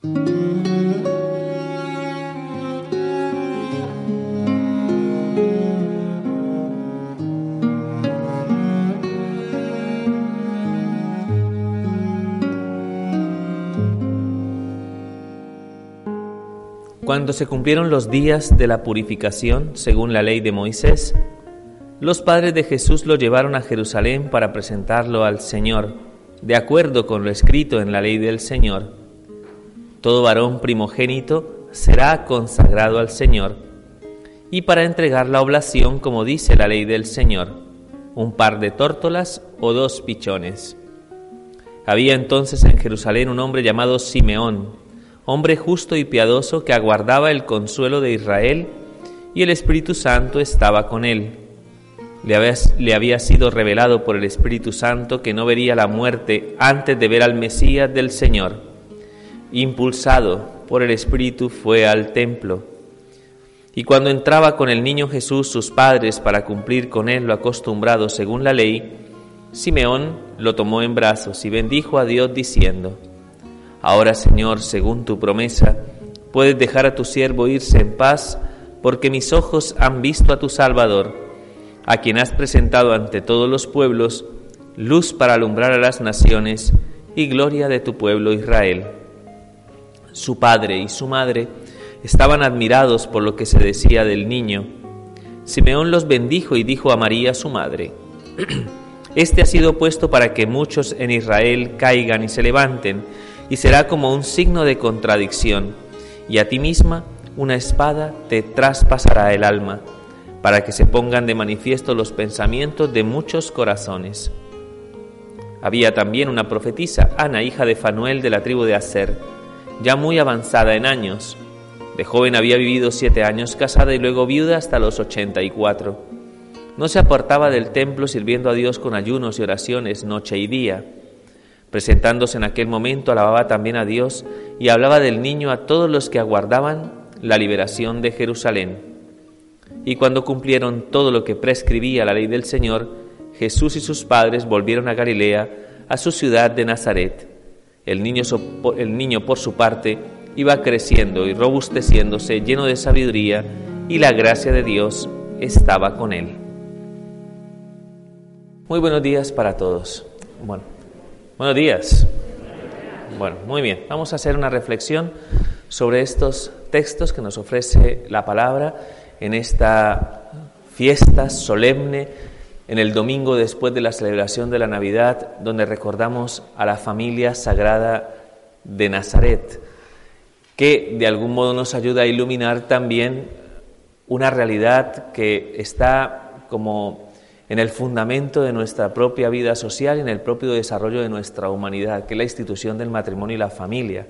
Cuando se cumplieron los días de la purificación, según la ley de Moisés, los padres de Jesús lo llevaron a Jerusalén para presentarlo al Señor, de acuerdo con lo escrito en la ley del Señor. Todo varón primogénito será consagrado al Señor, y para entregar la oblación, como dice la ley del Señor, un par de tórtolas o dos pichones. Había entonces en Jerusalén un hombre llamado Simeón, hombre justo y piadoso que aguardaba el consuelo de Israel, y el Espíritu Santo estaba con él. Le había, le había, sido revelado por el Espíritu Santo que no vería la muerte antes de ver al Mesías del Señor. Impulsado por el Espíritu fue al templo. Y cuando entraba con el niño Jesús sus padres para cumplir con él lo acostumbrado según la ley, Simeón lo tomó en brazos y bendijo a Dios diciendo, Ahora, Señor, según tu promesa, puedes dejar a tu siervo irse en paz, porque mis ojos han visto a tu Salvador, a quien has presentado ante todos los pueblos, luz para alumbrar a las naciones y gloria de tu pueblo Israel. Su padre y su madre estaban admirados por lo que se decía del niño. Simeón los bendijo y dijo a María su madre, Este ha sido puesto para que muchos en Israel caigan y se levanten, y será como un signo de contradicción, y a ti misma una espada te traspasará el alma, para que se pongan de manifiesto los pensamientos de muchos corazones. Había también una profetisa, Ana, hija de Fanuel de la tribu de Aser, ya muy avanzada en años. De joven había vivido siete años casada y luego viuda hasta los ochenta y cuatro. No se apartaba del templo sirviendo a Dios con ayunos y oraciones noche y día Presentándose en aquel momento, alababa también a Dios y hablaba del niño a todos los que aguardaban la liberación de Jerusalén. Y cuando cumplieron todo lo que prescribía la ley del Señor, Jesús y sus padres volvieron a Galilea, a su ciudad de Nazaret. El niño, el niño por su parte iba creciendo y robusteciéndose, lleno de sabiduría, y la gracia de Dios estaba con él. Muy buenos días para todos. Bueno, Buenos días. Bueno, muy bien. Vamos a hacer una reflexión sobre estos textos que nos ofrece la palabra en esta fiesta solemne, en el domingo después de la celebración de la Navidad, donde recordamos a la familia sagrada de Nazaret, que de algún modo nos ayuda a iluminar también una realidad que está como en el fundamento de nuestra propia vida social y en el propio desarrollo de nuestra humanidad, que es la institución del matrimonio y la familia,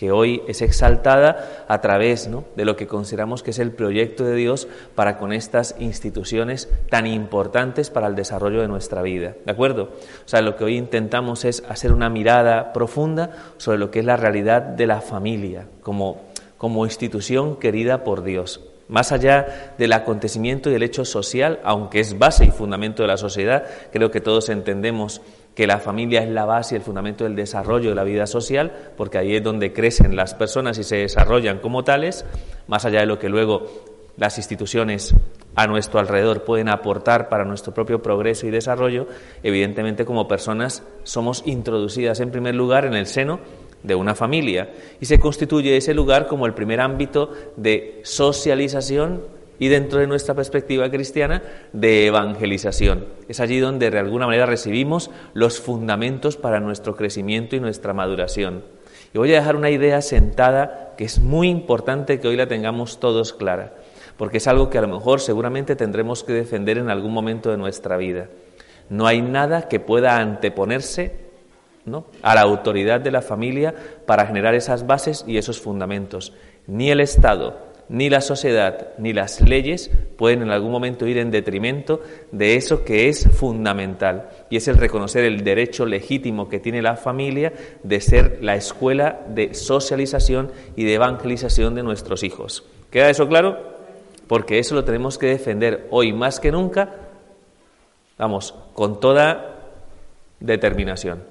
que hoy es exaltada a través de lo que consideramos que es el proyecto de Dios para con estas instituciones tan importantes para el desarrollo de nuestra vida. ¿De acuerdo? O sea, lo que hoy intentamos es hacer una mirada profunda sobre lo que es la realidad de la familia como, como institución querida por Dios. Más allá del acontecimiento y del hecho social, aunque es base y fundamento de la sociedad, creo que todos entendemos que la familia es la base y el fundamento del desarrollo de la vida social, porque ahí es donde crecen las personas y se desarrollan como tales, más allá de lo que luego las instituciones a nuestro alrededor pueden aportar para nuestro propio progreso y desarrollo, evidentemente como personas somos introducidas en primer lugar en el seno de una familia y se constituye ese lugar como el primer ámbito de socialización y dentro de nuestra perspectiva cristiana de evangelización. Es allí donde de alguna manera recibimos los fundamentos para nuestro crecimiento y nuestra maduración. Y voy a dejar una idea sentada que es muy importante que hoy la tengamos todos clara, porque es algo que a lo mejor seguramente tendremos que defender en algún momento de nuestra vida. No hay nada que pueda anteponerse a la autoridad de la familia para generar esas bases y esos fundamentos. Ni el Estado, ni la sociedad, ni las leyes pueden en algún momento ir en detrimento de eso que es fundamental, y es el reconocer el derecho legítimo que tiene la familia de ser la escuela de socialización y de evangelización de nuestros hijos. ¿Queda eso claro? Porque eso lo tenemos que defender hoy más que nunca, vamos, con toda determinación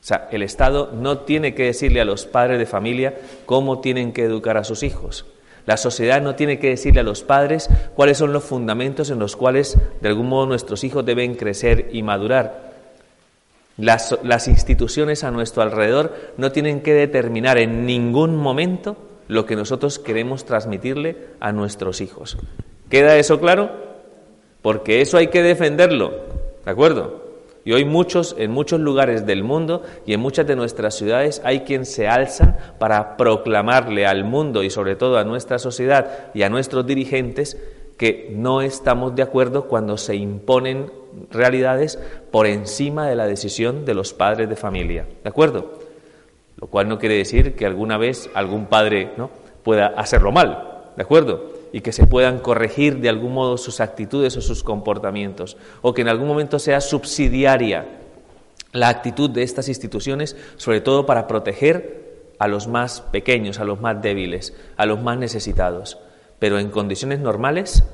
O sea, el Estado no tiene que decirle a los padres de familia cómo tienen que educar a sus hijos. La sociedad no tiene que decirle a los padres cuáles son los fundamentos en los cuales de algún modo nuestros hijos deben crecer y madurar. Las, las, instituciones a nuestro alrededor no tienen que determinar en ningún momento lo que nosotros queremos transmitirle a nuestros hijos. ¿Queda eso claro? Porque eso hay que defenderlo, ¿de acuerdo? Y hoy muchos, en muchos lugares del mundo y en muchas de nuestras ciudades hay quien se alzan para proclamarle al mundo y sobre todo a nuestra sociedad y a nuestros dirigentes que no estamos de acuerdo cuando se imponen realidades por encima de la decisión de los padres de familia. ¿De acuerdo? Lo cual no quiere decir que alguna vez algún padre ¿no? pueda hacerlo mal. ¿De acuerdo? Y que se puedan corregir de algún modo sus actitudes o sus comportamientos, o que en algún momento sea subsidiaria la actitud de estas instituciones, sobre todo para proteger a los más pequeños, a los más débiles, a los más necesitados. Pero en condiciones normales,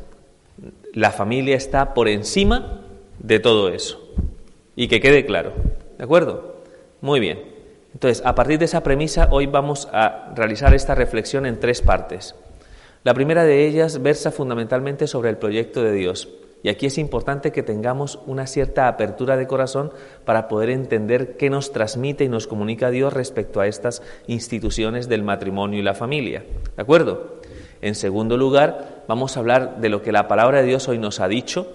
la familia está por encima de todo eso. Y que quede claro. ¿De acuerdo? Muy bien. Entonces, a partir de esa premisa, hoy vamos a realizar esta reflexión en tres partes. La primera de ellas versa fundamentalmente sobre el proyecto de Dios. Y aquí es importante que tengamos una cierta apertura de corazón para poder entender qué nos transmite y nos comunica Dios respecto a estas instituciones del matrimonio y la familia. ¿De acuerdo? En segundo lugar, vamos a hablar de lo que la palabra de Dios hoy nos ha dicho,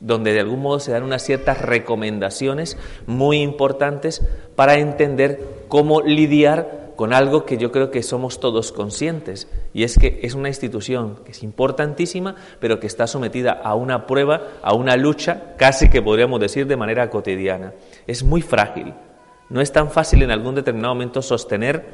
donde de algún modo se dan unas ciertas recomendaciones muy importantes para entender cómo lidiar con algo que yo creo que somos todos conscientes, y es que es una institución que es importantísima, pero que está sometida a una prueba, a una lucha, casi que podríamos decir de manera cotidiana. Es muy frágil. No es tan fácil en algún determinado momento sostener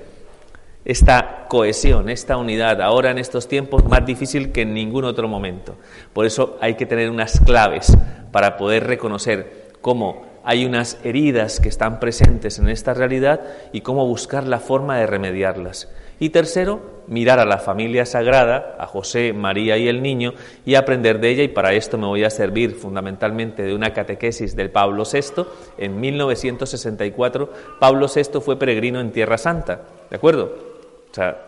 esta cohesión, esta unidad, ahora en estos tiempos más difícil que en ningún otro momento. Por eso hay que tener unas claves para poder reconocer cómo hay unas heridas que están presentes en esta realidad y cómo buscar la forma de remediarlas. Y tercero, mirar a la familia sagrada, a José, María y el niño, y aprender de ella, y para esto me voy a servir fundamentalmente de una catequesis del Pablo VI. En 1964, Pablo VI fue peregrino en Tierra Santa, ¿de acuerdo? O sea,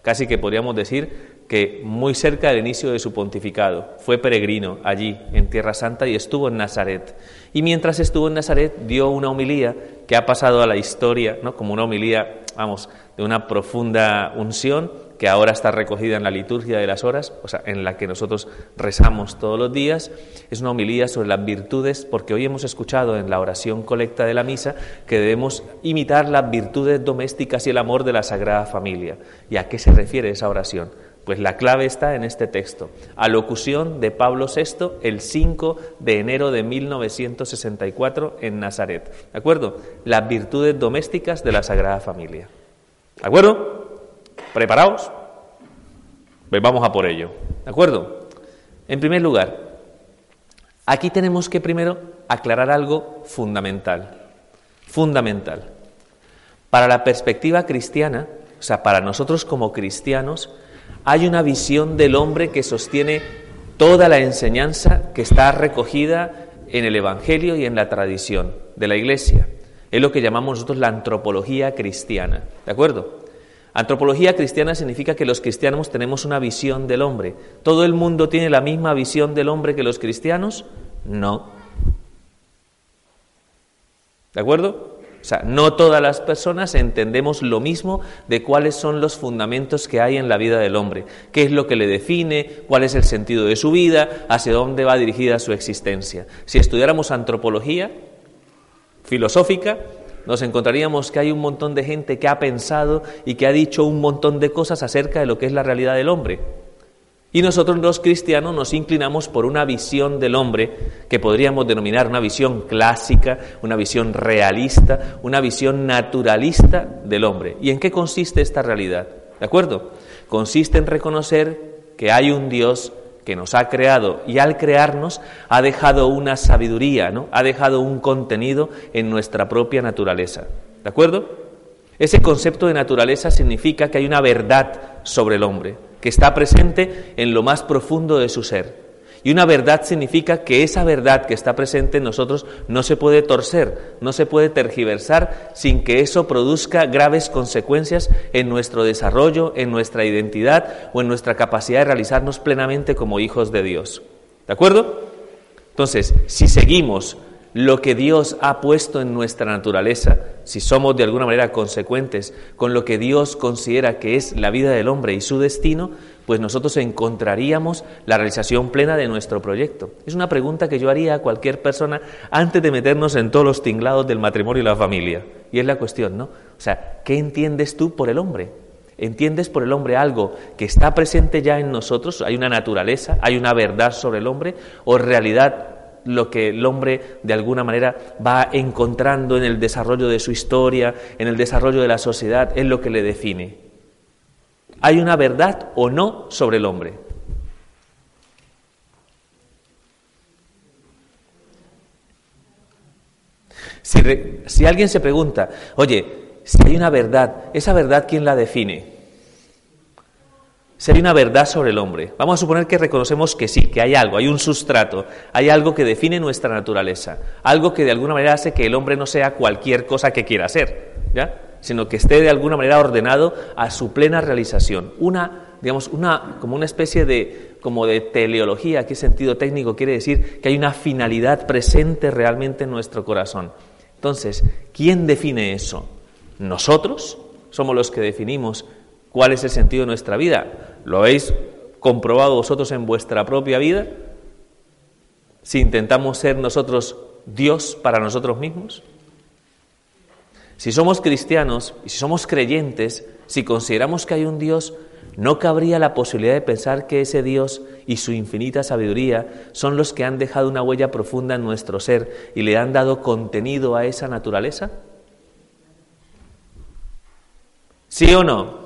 casi que podríamos decir que muy cerca del inicio de su pontificado fue peregrino allí en Tierra Santa y estuvo en Nazaret. Y mientras estuvo en Nazaret dio una homilía que ha pasado a la historia, ¿no? como una homilía, vamos, de una profunda unción que ahora está recogida en la liturgia de las horas, o sea, en la que nosotros rezamos todos los días. Es una homilía sobre las virtudes, porque hoy hemos escuchado en la oración colecta de la misa que debemos imitar las virtudes domésticas y el amor de la Sagrada Familia. ¿Y a qué se refiere esa oración? Pues la clave está en este texto. Alocución de Pablo VI el 5 de enero de 1964 en Nazaret. ¿De acuerdo? Las virtudes domésticas de la Sagrada Familia. ¿De acuerdo? ¿Preparados? Pues vamos a por ello. ¿De acuerdo? En primer lugar, aquí tenemos que primero aclarar algo fundamental. Fundamental. Para la perspectiva cristiana, o sea, para nosotros como cristianos, hay una visión del hombre que sostiene toda la enseñanza que está recogida en el Evangelio y en la tradición de la Iglesia. Es lo que llamamos nosotros la antropología cristiana. ¿De acuerdo? Antropología cristiana significa que los cristianos tenemos una visión del hombre. ¿Todo el mundo tiene la misma visión del hombre que los cristianos? No. ¿De acuerdo? O sea, no todas las personas entendemos lo mismo de cuáles son los fundamentos que hay en la vida del hombre, qué es lo que le define, cuál es el sentido de su vida, hacia dónde va dirigida su existencia. Si estudiáramos antropología filosófica, nos encontraríamos que hay un montón de gente que ha pensado y que ha dicho un montón de cosas acerca de lo que es la realidad del hombre. Y nosotros los cristianos nos inclinamos por una visión del hombre que podríamos denominar una visión clásica, una visión realista, una visión naturalista del hombre. ¿Y en qué consiste esta realidad? ¿De acuerdo? Consiste en reconocer que hay un Dios que nos ha creado y al crearnos ha dejado una sabiduría, ¿no? Ha dejado un contenido en nuestra propia naturaleza. ¿De acuerdo? Ese concepto de naturaleza significa que hay una verdad sobre el hombre que está presente en lo más profundo de su ser Y una verdad significa que esa verdad que está presente en nosotros no se puede torcer, no se puede tergiversar sin que eso produzca graves consecuencias en nuestro desarrollo, en nuestra identidad o en nuestra capacidad de realizarnos plenamente como hijos de Dios. ¿De acuerdo? Entonces, si seguimos lo que Dios ha puesto en nuestra naturaleza, si somos de alguna manera consecuentes con lo que Dios considera que es la vida del hombre y su destino, pues nosotros encontraríamos la realización plena de nuestro proyecto. Es una pregunta que yo haría a cualquier persona antes de meternos en todos los tinglados del matrimonio y la familia. Y es la cuestión, ¿no? O sea, ¿qué entiendes tú por el hombre? ¿Entiendes por el hombre algo que está presente ya en nosotros? ¿Hay una naturaleza? ¿Hay una verdad sobre el hombre? ¿O realidad lo que el hombre de alguna manera va encontrando en el desarrollo de su historia, en el desarrollo de la sociedad, es lo que le define. ¿Hay una verdad o no sobre el hombre? Si, alguien se pregunta, oye, si hay una verdad, ¿esa verdad quién la define? Sería una verdad sobre el hombre. Vamos a suponer que reconocemos que sí, que hay algo, hay un sustrato, hay algo que define nuestra naturaleza, algo que de alguna manera hace que el hombre no sea cualquier cosa que quiera ser, ¿ya? sino que esté de alguna manera ordenado a su plena realización. Una, digamos, una, como una especie de, como de teleología, ¿qué sentido técnico quiere decir? Que hay una finalidad presente realmente en nuestro corazón. Entonces, ¿quién define eso? ¿Nosotros? Somos los que definimos ¿Cuál es el sentido de nuestra vida? ¿Lo habéis comprobado vosotros en vuestra propia vida? Si intentamos ser nosotros Dios para nosotros mismos. Si somos cristianos y si somos creyentes, si consideramos que hay un Dios, no cabría la posibilidad de pensar que ese Dios y su infinita sabiduría son los que han dejado una huella profunda en nuestro ser y le han dado contenido a esa naturaleza. ¿Sí o no?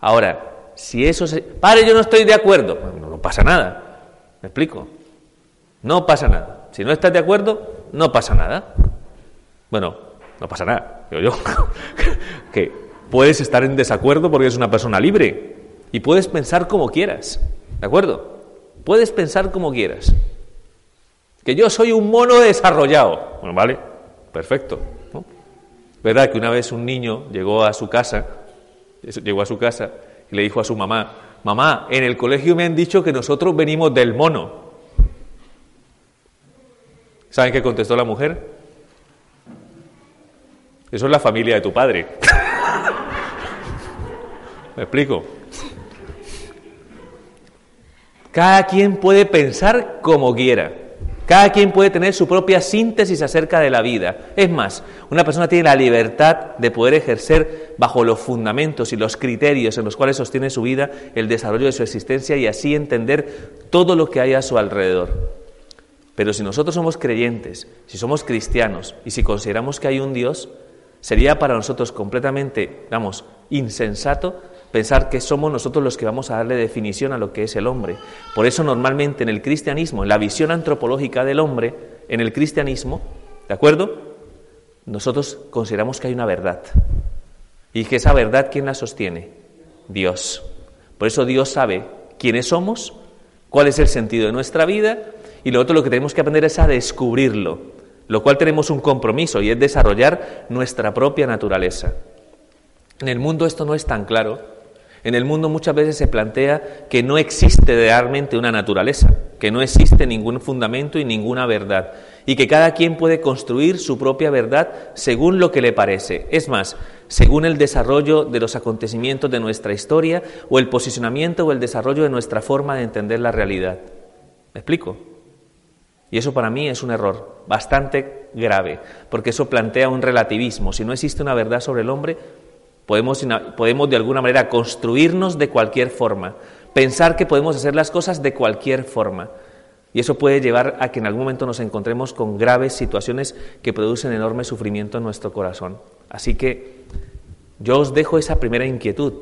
Ahora, si eso se... Padre, yo no estoy de acuerdo. no, pasa nada. ¿Me explico? No pasa nada. Si no estás de acuerdo, no pasa nada. Bueno, no pasa nada. Digo yo que puedes estar en desacuerdo porque eres una persona libre y puedes pensar como quieras. ¿De acuerdo? Puedes pensar como quieras. Que yo soy un mono desarrollado. Bueno, vale, perfecto. ¿Verdad que una vez un niño llegó a su casa llegó a su casa y le dijo a su mamá, mamá, en el colegio me han dicho que nosotros venimos del mono. ¿Saben qué contestó la mujer? Eso es la familia de tu padre. ¿Me explico? Cada quien puede pensar como quiera. Cada quien puede tener su propia síntesis acerca de la vida. Es más, una persona tiene la libertad de poder ejercer bajo los fundamentos y los criterios en los cuales sostiene su vida el desarrollo de su existencia y así entender todo lo que hay a su alrededor. Pero si nosotros somos creyentes, si somos cristianos y si consideramos que hay un Dios, sería para nosotros completamente, vamos, insensato pensar que somos nosotros los que vamos a darle definición a lo que es el hombre. Por eso normalmente en el cristianismo, en la visión antropológica del hombre, en el cristianismo, ¿de acuerdo? Nosotros consideramos que hay una verdad. Y que esa verdad, ¿quién la sostiene? Dios. Por eso Dios sabe quiénes somos, cuál es el sentido de nuestra vida, y lo otro lo que tenemos que aprender es a descubrirlo, lo cual tenemos un compromiso y es desarrollar nuestra propia naturaleza. En el mundo esto no es tan claro, en el mundo muchas veces se plantea que no existe realmente una naturaleza, que no existe ningún fundamento y ninguna verdad, y que cada quien puede construir su propia verdad según lo que le parece. Es más, según el desarrollo de los acontecimientos de nuestra historia o el posicionamiento o el desarrollo de nuestra forma de entender la realidad. ¿Me explico? Y eso para mí es un error bastante grave, porque eso plantea un relativismo. Si no existe una verdad sobre el hombre, Podemos, podemos de alguna manera construirnos de cualquier forma, pensar que podemos hacer las cosas de cualquier forma. Y eso puede llevar a que en algún momento nos encontremos con graves situaciones que producen enorme sufrimiento en nuestro corazón. Así que yo os dejo esa primera inquietud.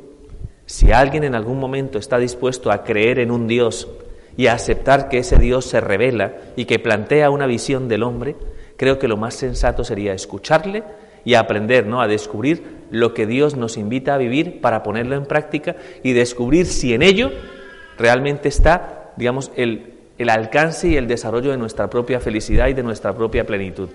Si alguien en algún momento está dispuesto a creer en un Dios y a aceptar que ese Dios se revela y que plantea una visión del hombre, creo que lo más sensato sería escucharle y aprender, ¿no? A descubrir lo que Dios nos invita a vivir para ponerlo en práctica y descubrir si en ello realmente está, digamos, el el alcance y el desarrollo de nuestra propia felicidad y de nuestra propia plenitud.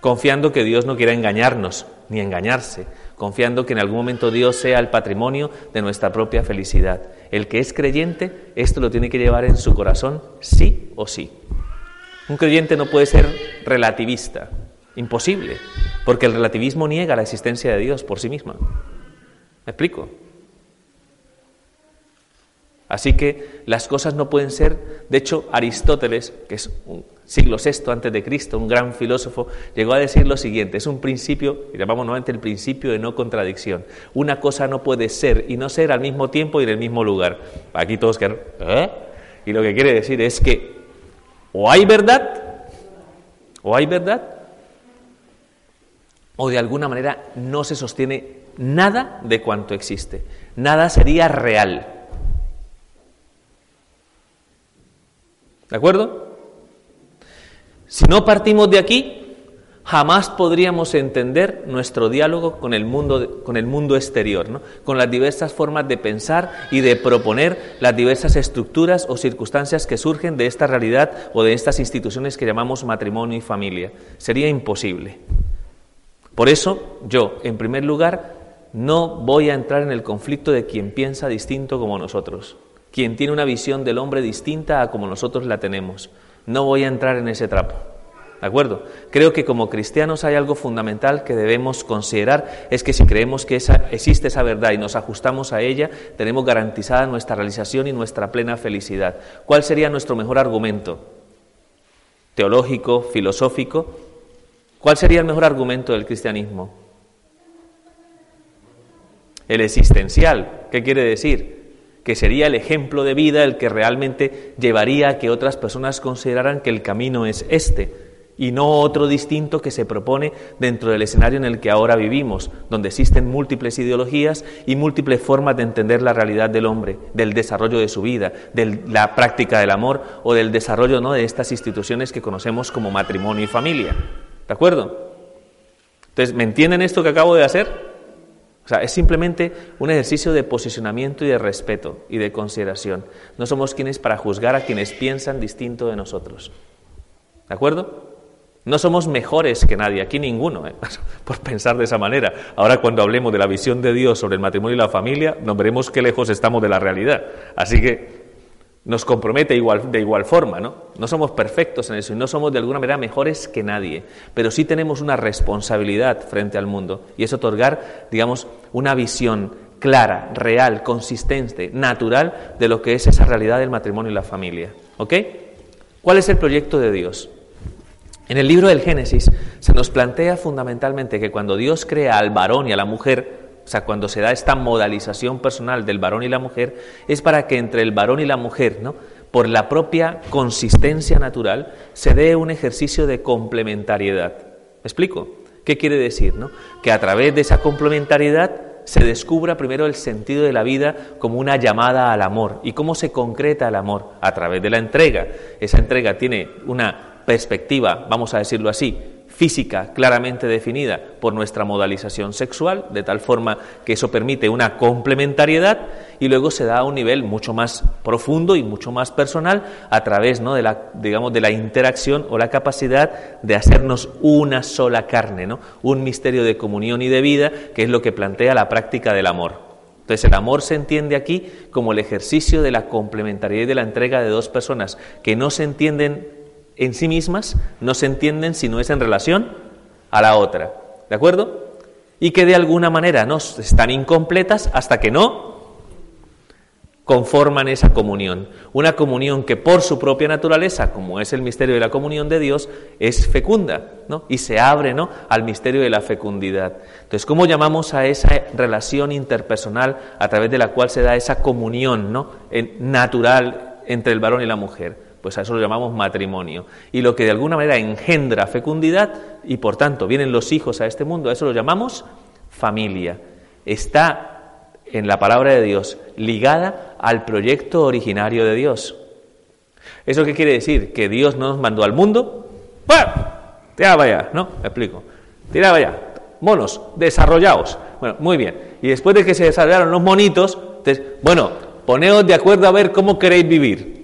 Confiando que Dios no quiera engañarnos ni engañarse, confiando que en algún momento Dios sea el patrimonio de nuestra propia felicidad. El que es creyente, esto lo tiene que llevar en su corazón sí o sí. Un creyente no puede ser relativista, imposible, porque el relativismo niega la existencia de Dios por sí misma. ¿Me explico? Así que las cosas no pueden ser, de hecho Aristóteles, que es un siglo VI antes de Cristo, un gran filósofo, llegó a decir lo siguiente, es un principio, y llamamos nuevamente el principio de no contradicción. Una cosa no puede ser y no ser al mismo tiempo y en el mismo lugar. Aquí todos quedan, ¿eh? Y lo que quiere decir es que o hay verdad, o hay verdad, o de alguna manera no se sostiene nada de cuanto existe. Nada sería real. ¿De acuerdo? Si no partimos de aquí, jamás podríamos entender nuestro diálogo con el mundo, con el mundo exterior, ¿no? con las diversas formas de pensar y de proponer las diversas estructuras o circunstancias que surgen de esta realidad o de estas instituciones que llamamos matrimonio y familia. Sería imposible. Por eso, yo, en primer lugar, no voy a entrar en el conflicto de quien piensa distinto como nosotros, quien tiene una visión del hombre distinta a como nosotros la tenemos. No voy a entrar en ese trapo. ¿De acuerdo? Creo que como cristianos hay algo fundamental que debemos considerar, es que si creemos que existe esa verdad y nos ajustamos a ella, tenemos garantizada nuestra realización y nuestra plena felicidad. ¿Cuál sería nuestro mejor argumento? ¿Teológico, filosófico? ¿Cuál sería el mejor argumento del cristianismo? El existencial. ¿Qué quiere decir? que sería el ejemplo de vida el que realmente llevaría a que otras personas consideraran que el camino es este y no otro distinto que se propone dentro del escenario en el que ahora vivimos, donde existen múltiples ideologías y múltiples formas de entender la realidad del hombre, del desarrollo de su vida, de la práctica del amor o del desarrollo ¿no? de estas instituciones que conocemos como matrimonio y familia. ¿De acuerdo? Entonces, ¿me entienden esto que acabo de hacer? O sea, es simplemente un ejercicio de posicionamiento y de respeto y de consideración. No somos quienes para juzgar a quienes piensan distinto de nosotros. ¿De acuerdo? No somos mejores que nadie, aquí ninguno, ¿eh? por pensar de esa manera. Ahora cuando hablemos de la visión de Dios sobre el matrimonio y la familia, nos veremos qué lejos estamos de la realidad. Así que nos compromete igual, de igual forma, ¿no? No somos perfectos en eso y no somos de alguna manera mejores que nadie, pero sí tenemos una responsabilidad frente al mundo y es otorgar, digamos, una visión clara, real, consistente, natural de lo que es esa realidad del matrimonio y la familia. ¿Ok? ¿Cuál es el proyecto de Dios? En el libro del Génesis se nos plantea fundamentalmente que cuando Dios crea al varón y a la mujer, o sea, cuando se da esta modalización personal del varón y la mujer, es para que entre el varón y la mujer, ¿no? por la propia consistencia natural, se dé un ejercicio de complementariedad. ¿Me explico? ¿Qué quiere decir? No? Que a través de esa complementariedad se descubra primero el sentido de la vida como una llamada al amor. ¿Y cómo se concreta el amor? A través de la entrega. Esa entrega tiene una perspectiva, vamos a decirlo así, física claramente definida por nuestra modalización sexual, de tal forma que eso permite una complementariedad y luego se da a un nivel mucho más profundo y mucho más personal a través ¿no? de, la, digamos, de la interacción o la capacidad de hacernos una sola carne, ¿no? un misterio de comunión y de vida, que es lo que plantea la práctica del amor. Entonces el amor se entiende aquí como el ejercicio de la complementariedad y de la entrega de dos personas que no se entienden en sí mismas no se entienden si no es en relación a la otra. ¿De acuerdo? Y que de alguna manera no están incompletas hasta que no conforman esa comunión. Una comunión que por su propia naturaleza, como es el misterio de la comunión de Dios, es fecunda, ¿no? Y se abre, ¿no? al misterio de la fecundidad. Entonces, ¿cómo llamamos a esa relación interpersonal a través de la cual se da esa comunión, ¿no? natural entre el varón y la mujer? Pues a eso lo llamamos matrimonio. Y lo que de alguna manera engendra fecundidad y por tanto vienen los hijos a este mundo, a eso lo llamamos familia. Está en la palabra de Dios ligada al proyecto originario de Dios. ¿Eso qué quiere decir? Que Dios no nos mandó al mundo. ¡Bueno! Tira vaya, ¿no? Me explico. Tira vaya. Monos, desarrollaos. Bueno, muy bien. Y después de que se desarrollaron los monitos, bueno, poneos de acuerdo a ver cómo queréis vivir.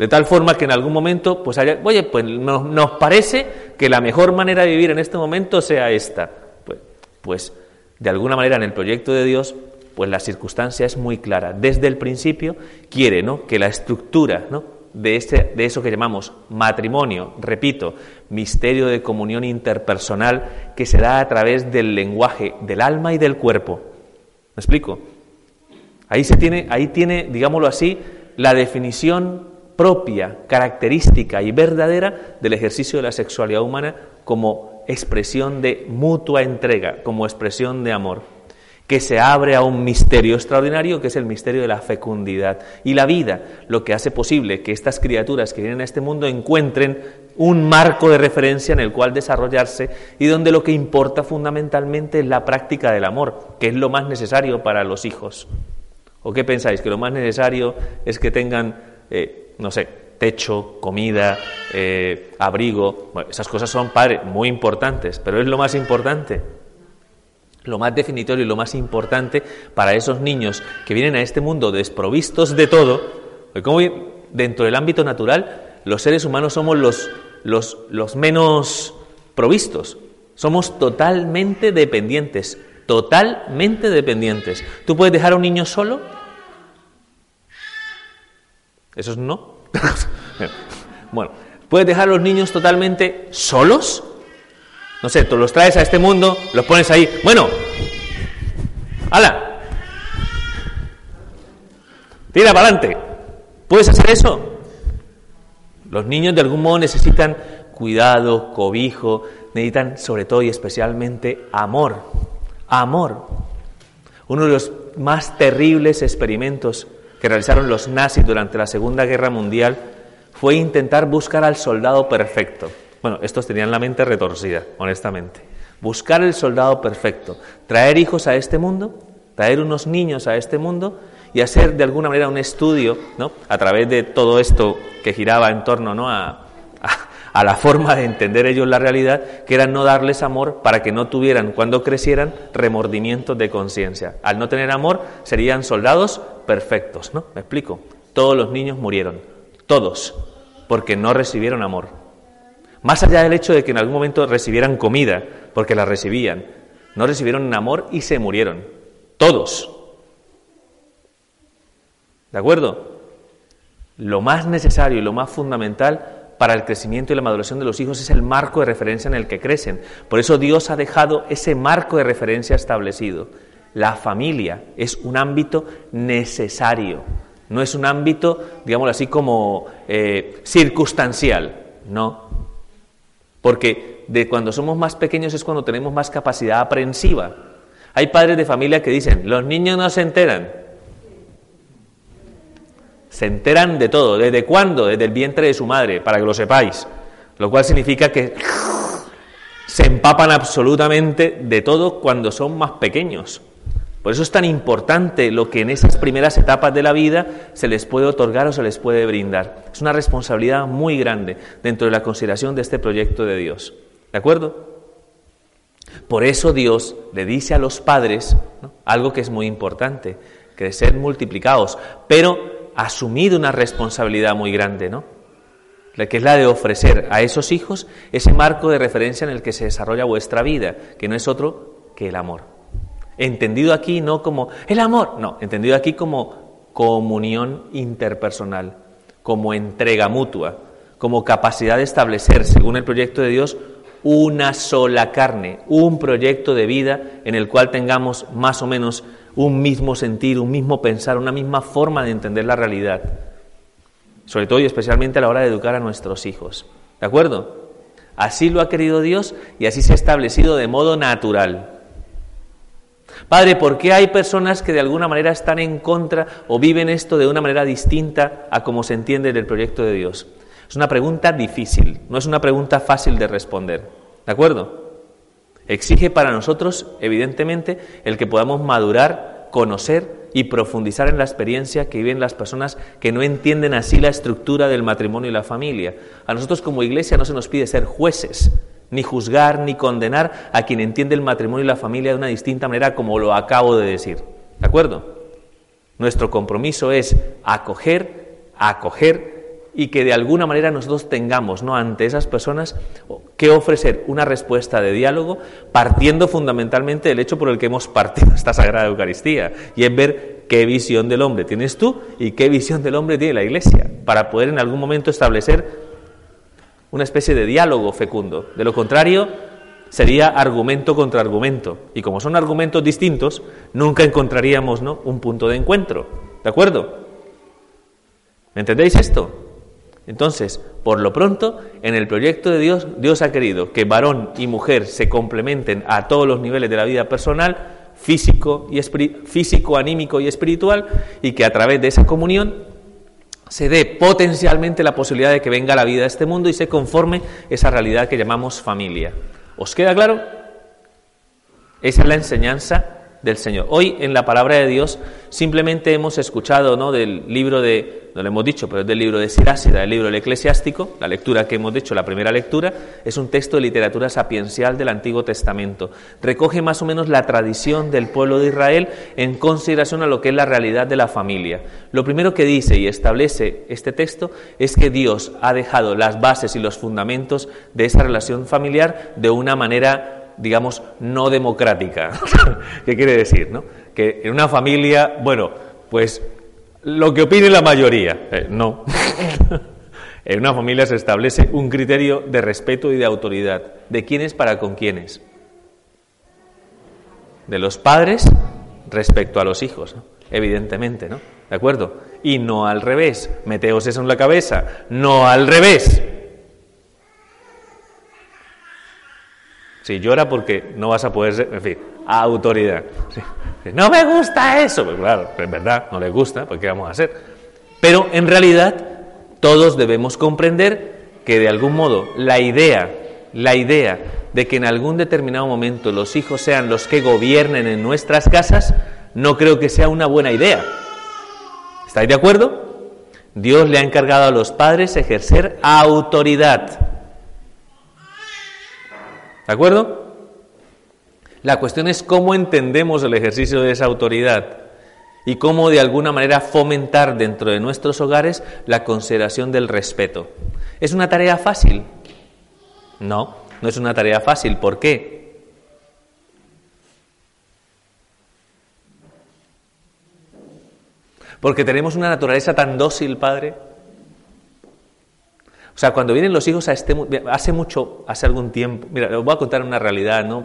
De tal forma que en algún momento, pues haya, oye, pues nos, parece que la mejor manera de vivir en este momento sea esta. Pues, pues de alguna manera en el proyecto de Dios, pues la circunstancia es muy clara. Desde el principio quiere ¿no? que la estructura ¿no? de, este, de eso que llamamos matrimonio, repito, misterio de comunión interpersonal que se da a través del lenguaje del alma y del cuerpo. ¿Me explico? Ahí se tiene, ahí tiene, digámoslo así, la definición propia, característica y verdadera del ejercicio de la sexualidad humana como expresión de mutua entrega, como expresión de amor, que se abre a un misterio extraordinario que es el misterio de la fecundidad y la vida, lo que hace posible que estas criaturas que vienen a este mundo encuentren un marco de referencia en el cual desarrollarse y donde lo que importa fundamentalmente es la práctica del amor, que es lo más necesario para los hijos. ¿O qué pensáis? ¿Que lo más necesario es que tengan, eh, no sé, techo, comida, eh, abrigo? Bueno, esas cosas son, padre, muy importantes, pero es lo más importante. Lo más definitorio y lo más importante para esos niños que vienen a este mundo desprovistos de todo, como dentro del ámbito natural, los seres humanos somos los, los, los menos provistos, somos totalmente dependientes, totalmente dependientes. ¿Tú puedes dejar a un niño solo? Eso es no. bueno, ¿puedes dejar a los niños totalmente solos? No sé, tú los traes a este mundo, los pones ahí. Bueno, ¡hala! Tira para adelante. ¿Puedes hacer eso? Los niños de algún modo necesitan cuidado, cobijo, necesitan sobre todo y especialmente amor amor. Uno de los más terribles experimentos que realizaron los nazis durante la Segunda Guerra Mundial fue intentar buscar al soldado perfecto. Bueno, estos tenían la mente retorcida, honestamente. Buscar el soldado perfecto, traer hijos a este mundo, traer unos niños a este mundo y hacer de alguna manera un estudio, ¿no? A través de todo esto que giraba en torno, ¿no? a a la forma de entender ellos la realidad, que era no darles amor para que no tuvieran, cuando crecieran, remordimientos de conciencia. Al no tener amor, serían soldados perfectos, ¿no? ¿Me explico? Todos los niños murieron, todos, porque no recibieron amor. Más allá del hecho de que en algún momento recibieran comida, porque la recibían, no recibieron amor y se murieron, todos. ¿De acuerdo? Lo más necesario y lo más fundamental para el crecimiento y la maduración de los hijos es el marco de referencia en el que crecen. Por eso Dios ha dejado ese marco de referencia establecido. La familia es un ámbito necesario, no es un ámbito, digámoslo así, como eh, circunstancial, no. Porque de cuando somos más pequeños es cuando tenemos más capacidad aprensiva. Hay padres de familia que dicen, los niños no se enteran. Se enteran de todo. ¿Desde cuándo? Desde el vientre de su madre, para que lo sepáis. Lo cual significa que se empapan absolutamente de todo cuando son más pequeños. Por eso es tan importante lo que en esas primeras etapas de la vida se les puede otorgar o se les puede brindar. Es una responsabilidad muy grande dentro de la consideración de este proyecto de Dios. ¿De acuerdo? Por eso Dios le dice a los padres algo que es muy importante, crecer multiplicados, pero asumido una responsabilidad muy grande, ¿no? La que es la de ofrecer a esos hijos ese marco de referencia en el que se desarrolla vuestra vida, que no es otro que el amor. Entendido aquí no como el amor, no, entendido aquí como comunión interpersonal, como entrega mutua, como capacidad de establecer, según el proyecto de Dios, una sola carne, un proyecto de vida en el cual tengamos más o menos un mismo sentir, un mismo pensar, una misma forma de entender la realidad. Sobre todo y especialmente a la hora de educar a nuestros hijos. ¿De acuerdo? Así lo ha querido Dios y así se ha establecido de modo natural. Padre, ¿por qué hay personas que de alguna manera están en contra o viven esto de una manera distinta a como se entiende del proyecto de Dios? Es una pregunta difícil, no es una pregunta fácil de responder. ¿De acuerdo? Exige para nosotros, evidentemente, el que podamos madurar, conocer y profundizar en la experiencia que viven las personas que no entienden así la estructura del matrimonio y la familia. A nosotros como iglesia no se nos pide ser jueces, ni juzgar, ni condenar a quien entiende el matrimonio y la familia de una distinta manera como lo acabo de decir. ¿De acuerdo? Nuestro compromiso es acoger, acoger y que de alguna manera nosotros tengamos ¿no? ante esas personas que ofrecer una respuesta de diálogo partiendo fundamentalmente del hecho por el que hemos partido esta Sagrada Eucaristía y es ver qué visión del hombre tienes tú y qué visión del hombre tiene la Iglesia para poder en algún momento establecer una especie de diálogo fecundo. De lo contrario, sería argumento contra argumento. Y como son argumentos distintos, nunca encontraríamos ¿no? un punto de encuentro. ¿De acuerdo? ¿Me entendéis esto? Entonces, por lo pronto, en el proyecto de Dios, Dios ha querido que varón y mujer se complementen a todos los niveles de la vida personal, físico, y físico anímico y espiritual, y que a través de esa comunión se dé potencialmente la posibilidad de que venga la vida a este mundo y se conforme esa realidad que llamamos familia. ¿Os queda claro? Esa es la enseñanza del Señor. Hoy en la palabra de Dios simplemente hemos escuchado ¿no? del libro de, no lo hemos dicho, pero es del libro de Sirásida, el libro del eclesiástico, la lectura que hemos hecho, la primera lectura, es un texto de literatura sapiencial del Antiguo Testamento. Recoge más o menos la tradición del pueblo de Israel en consideración a lo que es la realidad de la familia. Lo primero que dice y establece este texto es que Dios ha dejado las bases y los fundamentos de esa relación familiar de una manera digamos, no democrática. ¿Qué quiere decir? No? Que en una familia, bueno, pues lo que opine la mayoría, eh, no. en una familia se establece un criterio de respeto y de autoridad. ¿De quiénes para con quiénes? De los padres respecto a los hijos, evidentemente, ¿no? ¿De acuerdo? Y no al revés. Meteos eso en la cabeza. No al revés. Si llora porque no vas a poder ser, en fin, autoridad. No me gusta eso. Pues claro, en verdad no le gusta, pues ¿qué vamos a hacer? Pero en realidad todos debemos comprender que de algún modo la idea, la idea de que en algún determinado momento los hijos sean los que gobiernen en nuestras casas, no creo que sea una buena idea. ¿Estáis de acuerdo? Dios le ha encargado a los padres ejercer autoridad. ¿De acuerdo? La cuestión es cómo entendemos el ejercicio de esa autoridad y cómo de alguna manera fomentar dentro de nuestros hogares la consideración del respeto. ¿Es una tarea fácil? No, no es una tarea fácil. ¿Por qué? Porque tenemos una naturaleza tan dócil, Padre, sea, cuando vienen los hijos a este hace mucho, hace algún tiempo, mira, os voy a contar una realidad, ¿no?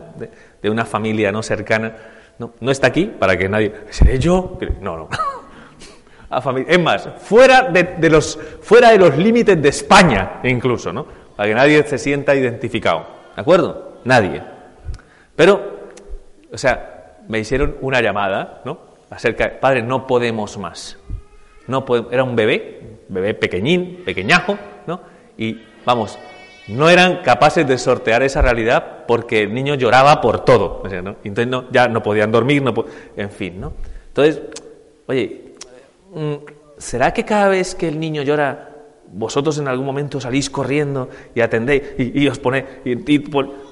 De, una familia no cercana. No, está aquí para que nadie. ¿Seré yo? No, no. A familia. Es más, fuera de, los, fuera de los límites de España, incluso, ¿no? Para que nadie se sienta identificado. ¿De acuerdo? Nadie. Pero, o sea, me hicieron una llamada, ¿no? Acerca de, padre, no podemos más. No era un bebé, bebé pequeñín, pequeñajo. Y, vamos, no eran capaces de sortear esa realidad porque el niño lloraba por todo. Entonces ya no podían dormir, no en fin, ¿no? Entonces, oye, mm, ¿será que cada vez que el niño llora, vosotros en algún momento salís corriendo y atendéis y, os ponéis...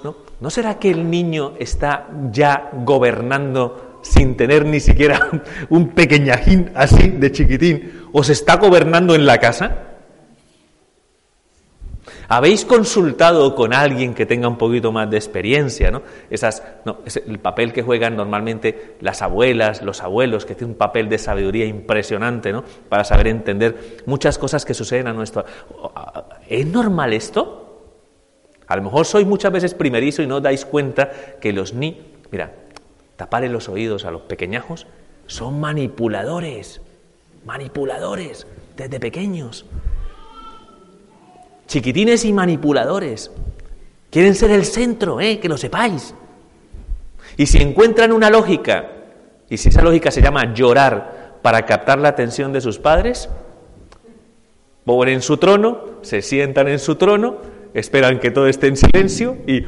¿no? ¿No será que el niño está ya gobernando sin tener ni siquiera un pequeñajín así de chiquitín? ¿Os está gobernando en la casa? ¿Habéis consultado con alguien que tenga un poquito más de experiencia? ¿no? Es el papel que juegan normalmente las abuelas, los abuelos, que tienen un papel de sabiduría impresionante ¿no? para saber entender muchas cosas que suceden a nuestro... ¿Es normal esto? A lo mejor sois muchas veces primerizo y no dais cuenta que los ni... Mira, taparle los oídos a los pequeñajos son manipuladores, manipuladores desde pequeños chiquitines y manipuladores. Quieren ser el centro, ¿eh? que lo sepáis. Y si encuentran una lógica, y si esa lógica se llama llorar para captar la atención de sus padres, ponen su trono, se sientan en su trono, esperan que todo esté en silencio y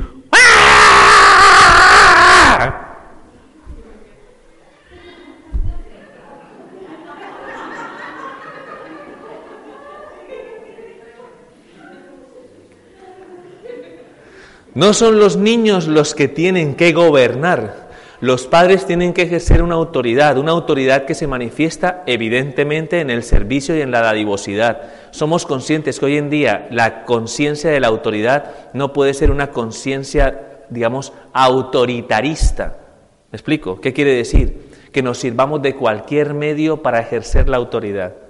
No son los niños los que tienen que gobernar, Los padres tienen que ejercer una autoridad, una autoridad que se manifiesta evidentemente en el servicio y en la dadivosidad. Somos conscientes que hoy en día la conciencia de la autoridad no puede ser una conciencia, digamos, autoritarista. ¿Me explico? ¿Qué quiere decir? Que nos sirvamos de cualquier medio para ejercer la autoridad.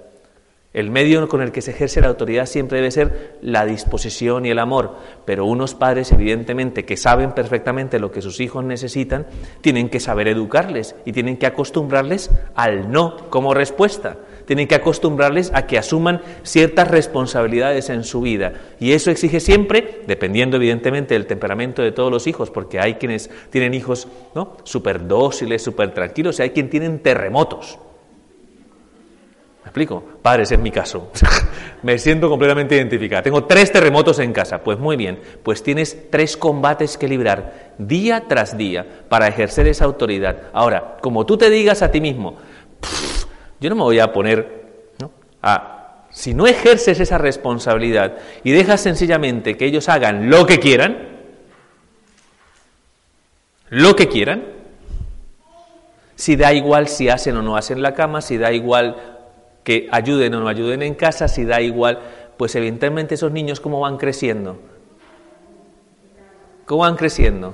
El medio con el que se ejerce la autoridad siempre debe ser la disposición y el amor, pero unos padres evidentemente que saben perfectamente lo que sus hijos necesitan, tienen que saber educarles y tienen que acostumbrarles al no como respuesta. Tienen que acostumbrarles a que asuman ciertas responsabilidades en su vida. Y eso exige siempre, dependiendo evidentemente del temperamento de todos los hijos, porque hay quienes tienen hijos ¿no? súper dóciles, súper tranquilos, y hay quienes tienen terremotos explico? Padres, en mi caso. Me siento completamente identificada. Tengo tres terremotos en casa. Pues muy bien, pues tienes tres combates que librar día tras día para ejercer esa autoridad. Ahora, como tú te digas a ti mismo, yo no me voy a poner a si no ejerces esa responsabilidad y dejas sencillamente que ellos hagan lo que quieran, lo que quieran, si da igual si hacen o no hacen la cama, si da igual que ayuden o no ayuden en casa, si da igual, pues evidentemente esos niños cómo van creciendo. ¿Cómo van creciendo?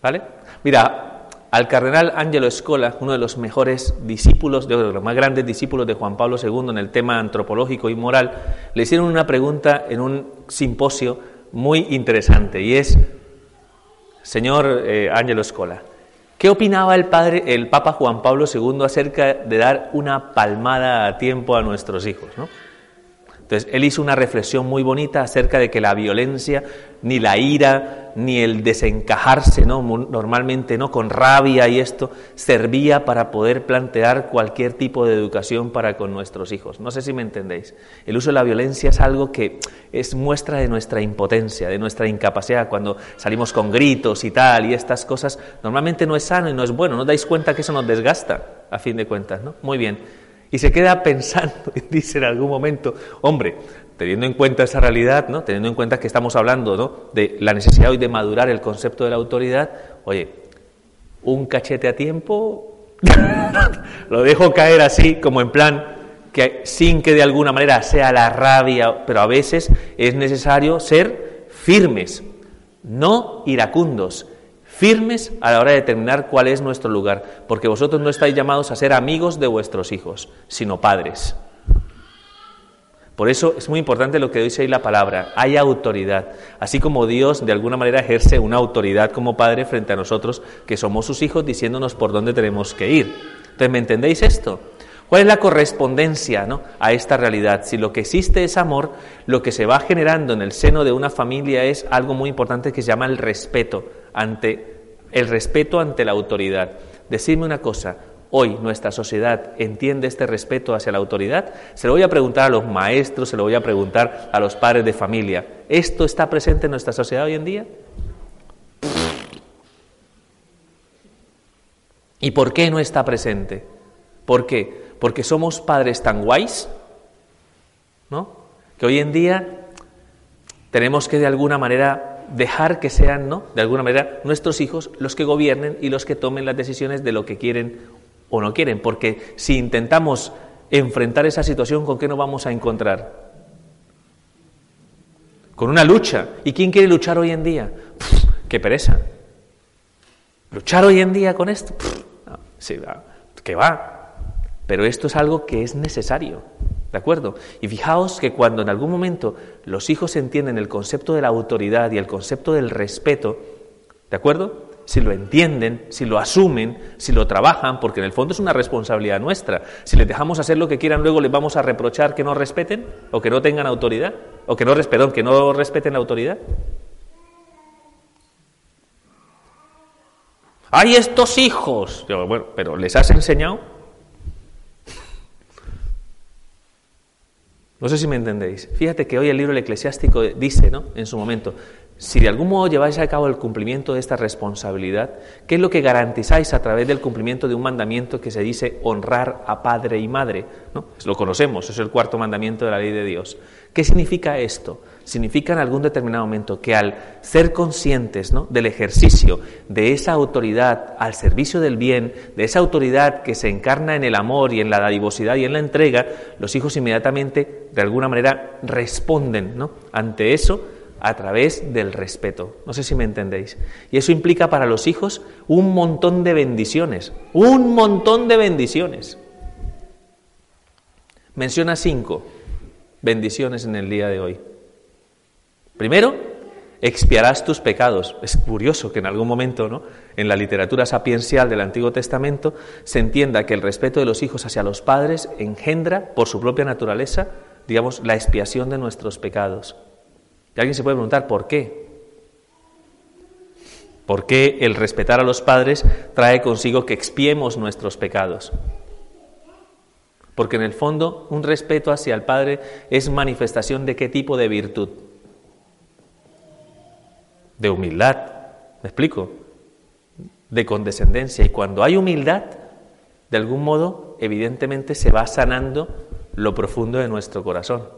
¿Vale? Mira, al cardenal Angelo Escola, uno de los mejores discípulos, de los más grandes discípulos de Juan Pablo II en el tema antropológico y moral, le hicieron una pregunta en un simposio muy interesante y es, señor eh, Angelo Escola, ¿Qué opinaba el padre, el Papa Juan Pablo II acerca de dar una palmada a tiempo a nuestros hijos? ¿no? Entonces, él hizo una reflexión muy bonita acerca de que la violencia, ni la ira, ni el desencajarse, ¿no? normalmente no con rabia y esto, servía para poder plantear cualquier tipo de educación para con nuestros hijos. No sé si me entendéis. El uso de la violencia es algo que es muestra de nuestra impotencia, de nuestra incapacidad. Cuando salimos con gritos y tal y estas cosas, normalmente no es sano y no es bueno. ¿No dais cuenta que eso nos desgasta, a fin de cuentas? ¿no? Muy bien y se queda pensando y dice en algún momento, hombre, teniendo en cuenta esa realidad, ¿no? teniendo en cuenta que estamos hablando ¿no? de la necesidad hoy de madurar el concepto de la autoridad, oye, un cachete a tiempo, lo dejo caer así, como en plan, que sin que de alguna manera sea la rabia, pero a veces es necesario ser firmes, no iracundos, firmes a la hora de determinar cuál es nuestro lugar, porque vosotros no estáis llamados a ser amigos de vuestros hijos, sino padres. Por eso es muy importante lo que dice ahí la palabra, hay autoridad, así como Dios de alguna manera ejerce una autoridad como Padre frente a nosotros, que somos sus hijos, diciéndonos por dónde tenemos que ir. Entonces, ¿me entendéis esto? ¿Cuál es la correspondencia a esta realidad? Si lo que existe es amor, lo que se va generando en el seno de una familia es algo muy importante que se llama el respeto ante el respeto ante la autoridad. Decidme una cosa, hoy nuestra sociedad entiende este respeto hacia la autoridad? Se lo voy a preguntar a los maestros, se lo voy a preguntar a los padres de familia. ¿Esto está presente en nuestra sociedad hoy en día? ¿Y por qué no está presente? ¿Por qué? Porque somos padres tan guays, ¿no? Que hoy en día tenemos que de alguna manera dejar que sean, ¿no? De alguna manera nuestros hijos los que gobiernen y los que tomen las decisiones de lo que quieren o no quieren, porque si intentamos enfrentar esa situación, ¿con qué nos vamos a encontrar? Con una lucha. ¿Y quién quiere luchar hoy en día? ¡Qué pereza! ¿Luchar hoy en día con esto? sí, ¿qué va? Pero esto es algo que es necesario, ¿de acuerdo? Y fijaos que cuando en algún momento los hijos entienden el concepto de la autoridad y el concepto del respeto, ¿de acuerdo? Si lo entienden, si lo asumen, si lo trabajan, porque en el fondo es una responsabilidad nuestra. Si les dejamos hacer lo que quieran, luego les vamos a reprochar que no respeten o que no tengan autoridad, o que no, perdón, que no respeten la autoridad. Hay estos hijos. bueno, pero ¿les has enseñado? No sé si me entendéis. Fíjate que hoy el libro del eclesiástico dice, ¿no? En su momento, si de algún modo lleváis a cabo el cumplimiento de esta responsabilidad, ¿qué es lo que garantizáis a través del cumplimiento de un mandamiento que se dice honrar a padre y madre? ¿no? Lo conocemos, es el cuarto mandamiento de la ley de Dios. ¿Qué significa esto? Significa en algún determinado momento que al ser conscientes del ejercicio de esa autoridad al servicio del bien, de esa autoridad que se encarna en el amor y en la dadivosidad y en la entrega, los hijos inmediatamente, de alguna manera, responden ante eso a través del respeto. No sé si me entendéis. Y eso implica para los hijos un montón de bendiciones, un montón de bendiciones. Menciona cinco bendiciones en el día de hoy. Primero, expiarás tus pecados. Es curioso que en algún momento, ¿no? en la literatura sapiencial del Antiguo Testamento, se entienda que el respeto de los hijos hacia los padres engendra, por su propia naturaleza, digamos, la expiación de nuestros pecados. Y alguien se puede preguntar por qué. ¿Por qué el respetar a los padres trae consigo que expiemos nuestros pecados? Porque en el fondo un respeto hacia el Padre es manifestación de qué tipo de virtud? De humildad, ¿me explico? De condescendencia. Y cuando hay humildad, de algún modo, evidentemente se va sanando lo profundo de nuestro corazón.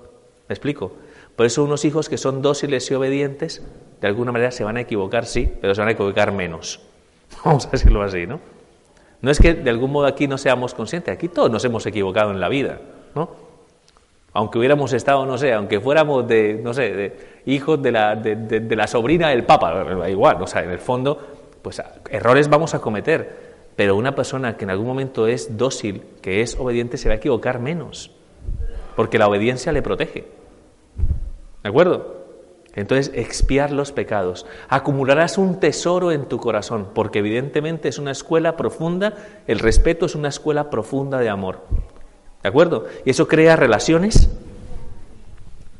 ¿Me explico? Por eso unos hijos que son dóciles y obedientes, de alguna manera se van a equivocar, sí, pero se van a equivocar menos. Vamos a decirlo así, ¿no? No es que de algún modo aquí no seamos conscientes, aquí todos nos hemos equivocado en la vida, ¿no? Aunque hubiéramos estado, no sé, aunque fuéramos de, no sé, de hijos de la, sobrina del Papa, igual, o sea, en el fondo, pues errores vamos a cometer, pero una persona que en algún momento es dócil, que es obediente, se va a equivocar menos, porque la obediencia le protege. ¿De acuerdo? Entonces, expiar los pecados. Acumularás un tesoro en tu corazón, porque evidentemente es una escuela profunda, el respeto es una escuela profunda de amor. ¿De acuerdo? Y eso crea relaciones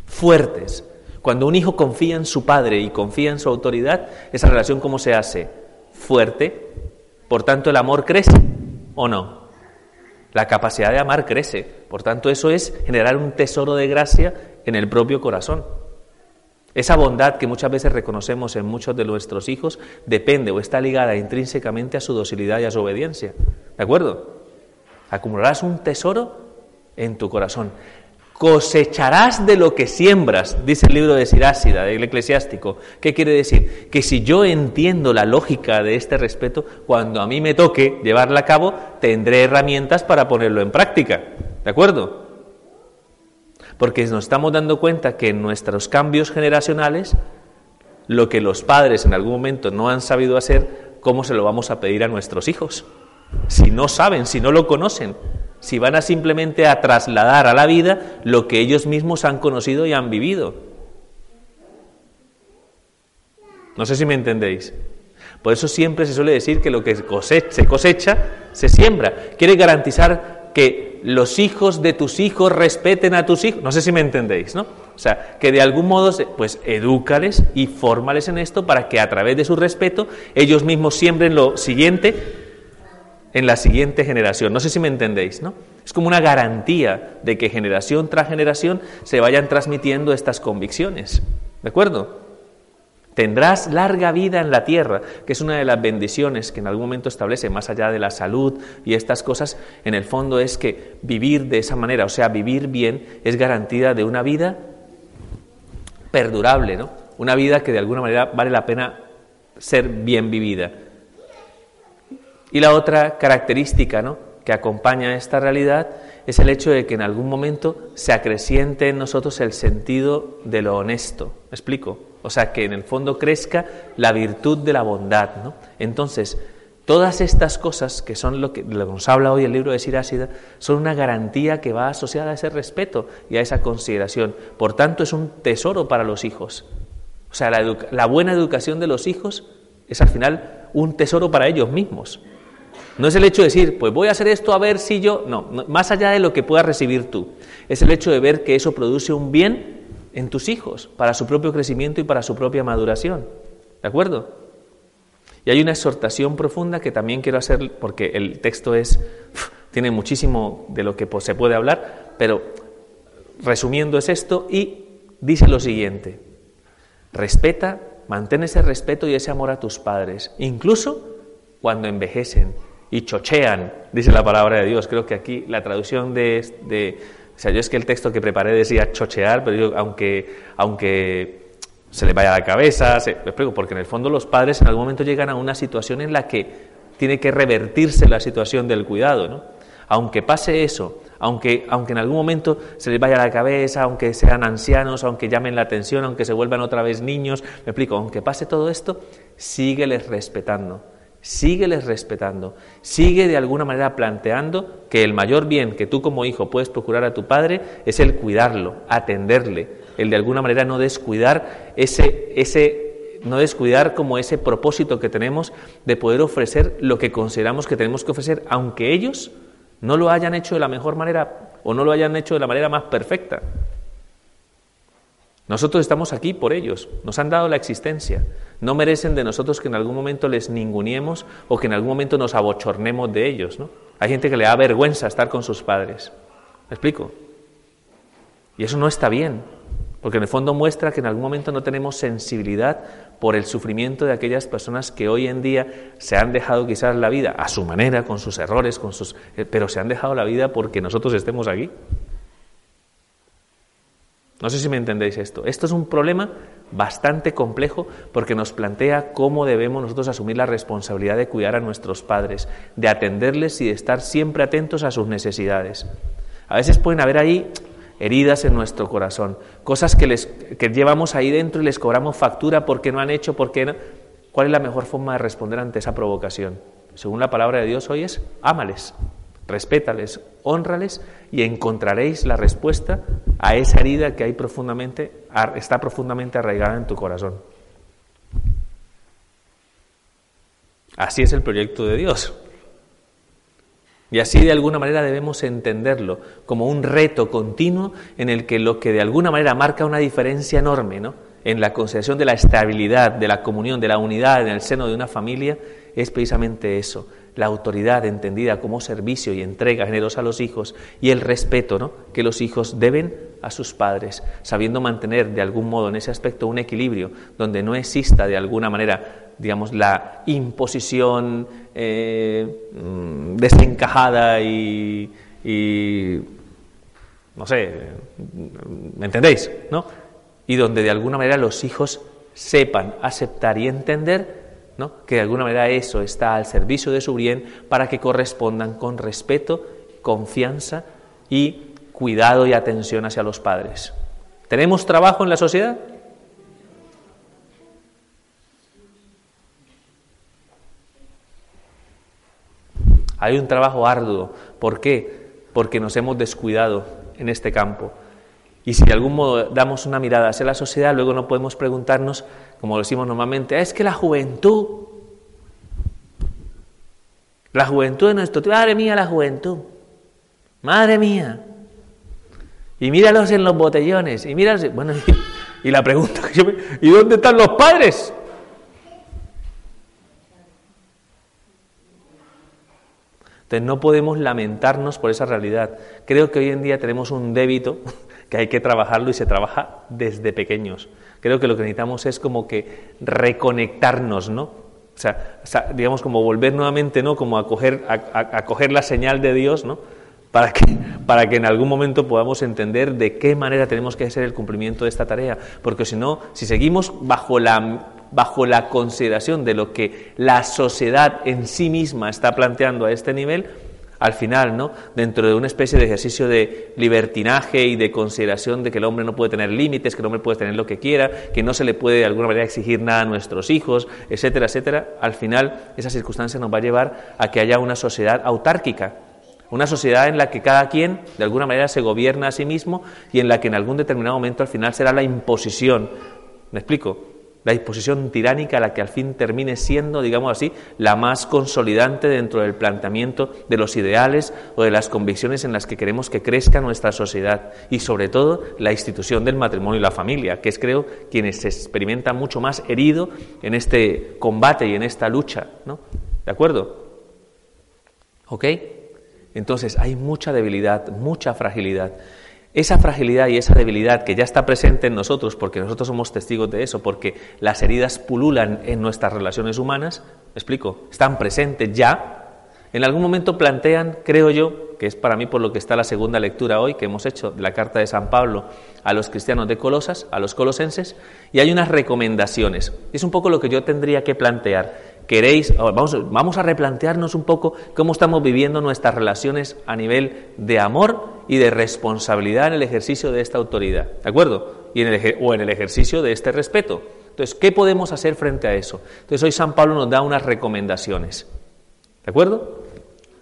fuertes. Cuando un hijo confía en su padre y confía en su autoridad, esa relación ¿cómo se hace? Fuerte. Por tanto, el amor crece o no. La capacidad de amar crece. Por tanto, eso es generar un tesoro de gracia en el propio corazón. Esa bondad que muchas veces reconocemos en muchos de nuestros hijos depende o está ligada intrínsecamente a su docilidad y a su obediencia. ¿De acuerdo? Acumularás un tesoro en tu corazón. Cosecharás de lo que siembras, dice el libro de Sirásida, del eclesiástico. ¿Qué quiere decir? Que si yo entiendo la lógica de este respeto, cuando a mí me toque llevarla a cabo, tendré herramientas para ponerlo en práctica. ¿De acuerdo? Porque nos estamos dando cuenta que en nuestros cambios generacionales, lo que los padres en algún momento no han sabido hacer, ¿cómo se lo vamos a pedir a nuestros hijos? Si no saben, si no lo conocen, si van a simplemente a trasladar a la vida lo que ellos mismos han conocido y han vivido. No sé si me entendéis. Por eso siempre se suele decir que lo que se cosecha, se siembra. Quiere garantizar que los hijos de tus hijos respeten a tus hijos. No sé si me entendéis, ¿no? O sea, que de algún modo, pues edúcales y fórmales en esto para que a través de su respeto ellos mismos siembren lo siguiente en la siguiente generación. No sé si me entendéis, ¿no? Es como una garantía de que generación tras generación se vayan transmitiendo estas convicciones. ¿De acuerdo? Tendrás larga vida en la tierra, que es una de las bendiciones que en algún momento establece, más allá de la salud y estas cosas, en el fondo es que vivir de esa manera, o sea, vivir bien, es garantía de una vida perdurable, ¿no? Una vida que de alguna manera vale la pena ser bien vivida. Y la otra característica, ¿no? que acompaña esta realidad es el hecho de que en algún momento se acreciente en nosotros el sentido de lo honesto. ¿Me explico? O sea, que en el fondo crezca la virtud de la bondad. ¿no? Entonces, todas estas cosas, que son lo que, nos habla hoy el libro de Sirásida, son una garantía que va asociada a ese respeto y a esa consideración. Por tanto, es un tesoro para los hijos. O sea, la, la buena educación de los hijos es al final un tesoro para ellos mismos. No es el hecho de decir, pues voy a hacer esto a ver si yo... No, más allá de lo que puedas recibir tú. Es el hecho de ver que eso produce un bien en tus hijos, para su propio crecimiento y para su propia maduración. ¿De acuerdo? Y hay una exhortación profunda que también quiero hacer, porque el texto es, tiene muchísimo de lo que se puede hablar, pero resumiendo es esto y dice lo siguiente, respeta mantén ese respeto y ese amor a tus padres, incluso cuando envejecen y chochean, dice la palabra de Dios. Creo que aquí la traducción de, de o sea, yo es que el texto que preparé decía chochear, pero yo, aunque, aunque se le vaya la cabeza, se, explico, porque en el fondo los padres en algún momento llegan a una situación en la que tiene que revertirse la situación del cuidado, ¿no? Aunque pase eso, aunque, aunque en algún momento se les vaya la cabeza, aunque sean ancianos, aunque llamen la atención, aunque se vuelvan otra vez niños, me explico, aunque pase todo esto, sígueles respetando, sígueles respetando, sigue de alguna manera planteando que el mayor bien que tú como hijo puedes procurar a tu padre es el cuidarlo, atenderle, el de alguna manera no descuidar ese, ese no descuidar como ese propósito que tenemos de poder ofrecer lo que consideramos que tenemos que ofrecer, aunque ellos no lo hayan hecho de la mejor manera o no lo hayan hecho de la manera más perfecta. Nosotros estamos aquí por ellos, nos han dado la existencia. No merecen de nosotros que en algún momento les ninguniemos o que en algún momento nos abochornemos de ellos. ¿no? Hay gente que le da vergüenza estar con sus padres. ¿Me explico? Y eso no está bien, porque en el fondo muestra que en algún momento no tenemos sensibilidad por el sufrimiento de aquellas personas que hoy en día se han dejado quizás la vida a su manera, con sus errores, con sus, eh, pero se han dejado la vida porque nosotros estemos aquí. No sé si me entendéis esto. Esto es un problema bastante complejo porque nos plantea cómo debemos nosotros asumir la responsabilidad de cuidar a nuestros padres, de atenderles y de estar siempre atentos a sus necesidades. A veces pueden haber ahí heridas en nuestro corazón, cosas que, les, que llevamos ahí dentro y les cobramos factura porque no han hecho, porque no. ¿Cuál es la mejor forma de responder ante esa provocación? Según la palabra de Dios hoy es, ámales, respétales, honrales y encontraréis la respuesta a esa herida que hay profundamente, está profundamente arraigada en tu corazón. Así es el proyecto de Dios. Y así de alguna manera debemos entenderlo como un reto continuo en el que lo que de alguna manera marca una diferencia enorme ¿no? en la consideración de la estabilidad, de la comunión, de la unidad en el seno de una familia es precisamente eso, la autoridad entendida como servicio y entrega generosa a los hijos y el respeto ¿no? que los hijos deben a sus padres, sabiendo mantener de algún modo en ese aspecto un equilibrio donde no exista de alguna manera digamos, la imposición eh, mm, desencajada y, no sé, ¿me entendéis? ¿No? Y donde de alguna manera los hijos sepan aceptar y entender que de alguna manera eso está al servicio de su bien para que correspondan con respeto, confianza y cuidado y atención hacia los padres. ¿Tenemos trabajo en la sociedad? Hay un trabajo arduo. ¿Por qué? Porque nos hemos descuidado en este campo. Y si de algún modo damos una mirada hacia la sociedad, luego no podemos preguntarnos, como decimos normalmente, es que la juventud, la juventud de nuestro tiempo, madre mía, la juventud, madre mía. Y míralos en los botellones, y míralos, bueno, y, la pregunta que yo me, ¿y dónde están los padres? Entonces no podemos lamentarnos por esa realidad. Creo que hoy en día tenemos un débito que hay que trabajarlo y se trabaja desde pequeños. Creo que lo que necesitamos es como que reconectarnos, ¿no? O sea, digamos como volver nuevamente, ¿no? Como a coger, a, coger la señal de Dios, ¿no? Para que, para que en algún momento podamos entender de qué manera tenemos que hacer el cumplimiento de esta tarea. Porque si no, si seguimos bajo la bajo la consideración de lo que la sociedad en sí misma está planteando a este nivel, al final, ¿no? dentro de una especie de ejercicio de libertinaje y de consideración de que el hombre no puede tener límites, que el hombre puede tener lo que quiera, que no se le puede de alguna manera exigir nada a nuestros hijos, etcétera, etcétera, al final esa circunstancia nos va a llevar a que haya una sociedad autárquica, una sociedad en la que cada quien de alguna manera se gobierna a sí mismo y en la que en algún determinado momento al final será la imposición. ¿Me explico? La disposición tiránica la que al fin termine siendo, digamos así, la más consolidante dentro del planteamiento de los ideales o de las convicciones en las que queremos que crezca nuestra sociedad y sobre todo la institución del matrimonio y la familia, que es creo quienes se experimentan mucho más herido en este combate y en esta lucha, ¿no? ¿De acuerdo? ¿Ok? Entonces hay mucha debilidad, mucha fragilidad. Esa fragilidad y esa debilidad que ya está presente en nosotros, porque nosotros somos testigos de eso, porque las heridas pululan en nuestras relaciones humanas, ¿me explico? Están presentes ya, en algún momento plantean, creo yo, que es para mí por lo que está la segunda lectura hoy que hemos hecho de la carta de San Pablo a los cristianos de Colosas, a los colosenses, y hay unas recomendaciones. Es un poco lo que yo tendría que plantear queréis, vamos, vamos a replantearnos un poco cómo estamos viviendo nuestras relaciones a nivel de amor y de responsabilidad en el ejercicio de esta autoridad, ¿de acuerdo? Y en el, o en el ejercicio de este respeto. Entonces, ¿qué podemos hacer frente a eso? Entonces, hoy San Pablo nos da unas recomendaciones, ¿de acuerdo?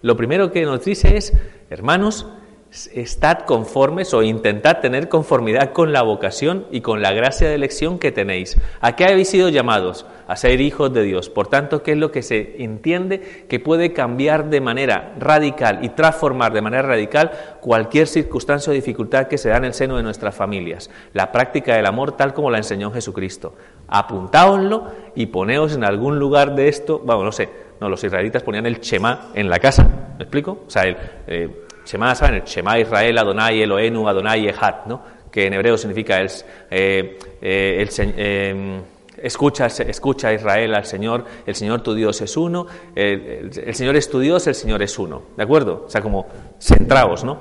Lo primero que nos dice es, hermanos, estad conformes o intentad tener conformidad con la vocación y con la gracia de elección que tenéis. ¿A qué habéis sido llamados? A ser hijos de Dios. Por tanto, ¿qué es lo que se entiende que puede cambiar de manera radical y transformar de manera radical cualquier circunstancia o dificultad que se da en el seno de nuestras familias? La práctica del amor tal como la enseñó Jesucristo. Apuntáoslo y poneos en algún lugar de esto, vamos, no sé, no, los israelitas ponían el chema en la casa, ¿me explico? O sea, el... Eh, Shema, ¿saben? Shema Israel, Adonai Elohenu, Adonai Echad, ¿no? que en hebreo significa el, eh, eh, el eh, escucha, escucha Israel al Señor, el Señor tu Dios es uno, el, el, Señor es tu Dios, el Señor es uno, ¿de acuerdo? O sea, como centrados, ¿no?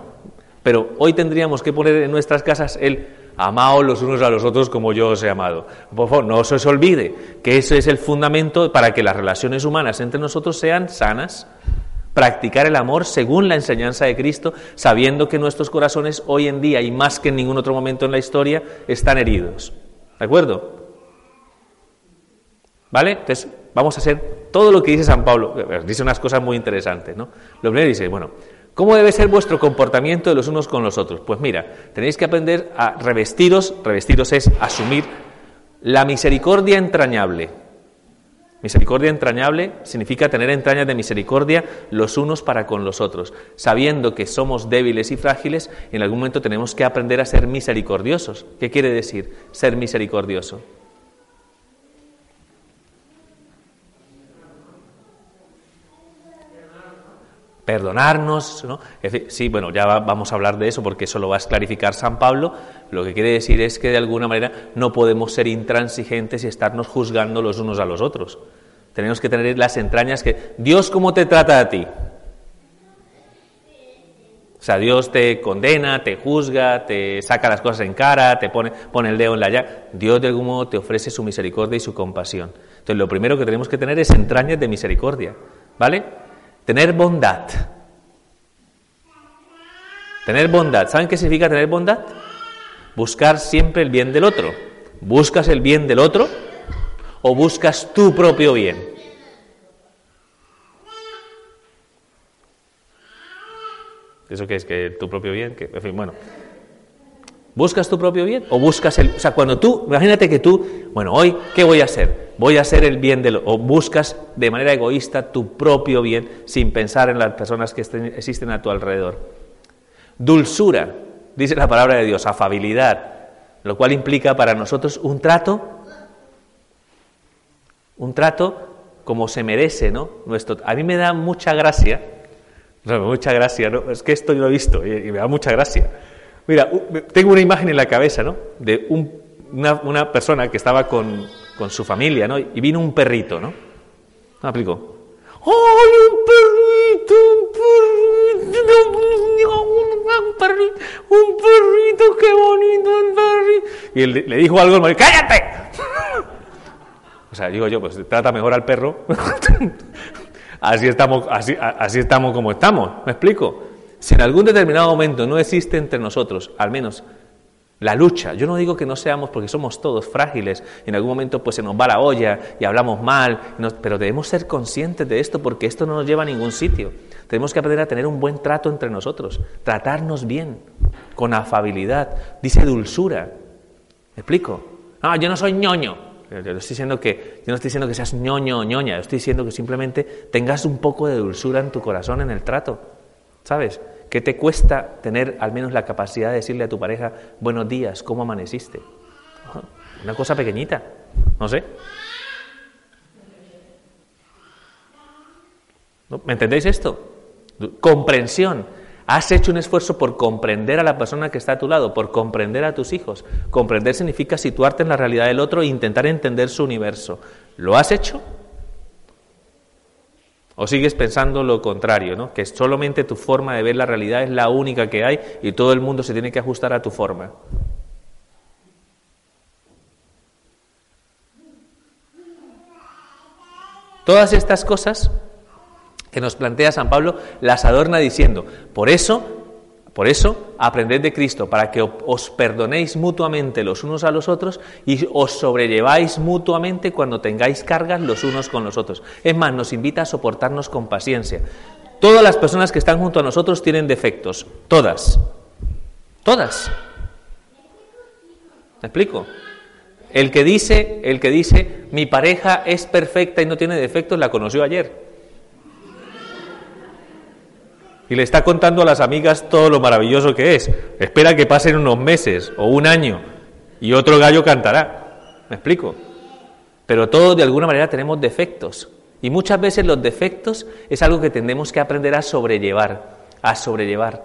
Pero hoy tendríamos que poner en nuestras casas el amaos los unos a los otros como yo os he amado. Por favor, no se os olvide que ese es el fundamento para que las relaciones humanas entre nosotros sean sanas, practicar el amor según la enseñanza de Cristo, sabiendo que nuestros corazones hoy en día y más que en ningún otro momento en la historia están heridos. ¿De acuerdo? ¿Vale? Entonces, vamos a hacer todo lo que dice San Pablo. Dice unas cosas muy interesantes, ¿no? Lo primero dice, bueno, ¿cómo debe ser vuestro comportamiento de los unos con los otros? Pues mira, tenéis que aprender a revestiros, revestiros es asumir la misericordia entrañable. Misericordia entrañable significa tener entrañas de misericordia los unos para con los otros, sabiendo que somos débiles y frágiles, en algún momento tenemos que aprender a ser misericordiosos. ¿Qué quiere decir ser misericordioso? Perdonarnos, ¿no? Sí, bueno, ya vamos a hablar de eso porque eso lo va a clarificar San Pablo. Lo que quiere decir es que de alguna manera no podemos ser intransigentes y estarnos juzgando los unos a los otros. Tenemos que tener las entrañas que Dios cómo te trata a ti. O sea, Dios te condena, te juzga, te saca las cosas en cara, te pone, pone el dedo en la llaga. Dios de algún modo te ofrece su misericordia y su compasión. Entonces, lo primero que tenemos que tener es entrañas de misericordia, ¿vale? Tener bondad. Tener bondad. ¿Saben qué significa tener bondad? Buscar siempre el bien del otro. Buscas el bien del otro o buscas tu propio bien? ¿Eso qué es? ¿Que tu propio bien? Que, en fin, bueno. ¿Buscas tu propio bien o buscas el... O sea, cuando tú, imagínate que tú, bueno, hoy, ¿qué voy a hacer? Voy a hacer el bien del... o buscas de manera egoísta tu propio bien sin pensar en las personas que existen a tu alrededor. Dulzura, dice la palabra de Dios, afabilidad, lo cual implica para nosotros un trato un trato como se merece, ¿no? Nuestro, a mí me da mucha gracia, mucha gracia, ¿no? Es que esto yo lo he visto y, me da mucha gracia. Mira, tengo una imagen en la cabeza, ¿no? De una, persona que estaba con, su familia, ¿no? Y vino un perrito, ¿no? ¿Me aplico? ¡Ay, un perrito! ¡Un perrito! ¡Un perrito! ¡Un perrito! ¡Qué bonito el perrito! Y le, dijo algo al marido, ¡cállate! O sea, digo yo, pues trata mejor al perro. así, estamos, así estamos como estamos. ¿Me explico? Si en algún determinado momento no existe entre nosotros, al menos la lucha, yo no digo que no seamos porque somos todos frágiles, y en algún momento pues se nos va la olla y hablamos mal, pero debemos ser conscientes de esto porque esto no nos lleva a ningún sitio. Tenemos que aprender a tener un buen trato entre nosotros, tratarnos bien, con afabilidad, dice dulzura. ¿Me explico? Ah, yo no soy ñoño. Yo, estoy diciendo que, yo no estoy diciendo que seas ñoño o ñoña, yo estoy diciendo que simplemente tengas un poco de dulzura en tu corazón en el trato. ¿Sabes? ¿Qué te cuesta tener al menos la capacidad de decirle a tu pareja, buenos días, ¿cómo amaneciste? Una cosa pequeñita, no sé. ¿Me entendéis esto? Comprensión. Has hecho un esfuerzo por comprender a la persona que está a tu lado, por comprender a tus hijos. Comprender significa situarte en la realidad del otro e intentar entender su universo. ¿Lo has hecho? ¿O sigues pensando lo contrario, ¿no? que solamente tu forma de ver la realidad es la única que hay y todo el mundo se tiene que ajustar a tu forma? Todas estas cosas que nos plantea San Pablo las adorna diciendo, por eso, por eso, aprended de Cristo, para que os perdonéis mutuamente los unos a los otros y os sobrelleváis mutuamente cuando tengáis cargas los unos con los otros. Es más, nos invita a soportarnos con paciencia. Todas las personas que están junto a nosotros tienen defectos, todas, todas. ¿Me explico? El que dice, el que dice, mi pareja es perfecta y no tiene defectos, la conoció ayer. Y le está contando a las amigas todo lo maravilloso que es. Espera que pasen unos meses o un año y otro gallo cantará. ¿Me explico? Pero todos de alguna manera tenemos defectos. Y muchas veces los defectos es algo que tendemos que aprender a sobrellevar, a sobrellevar.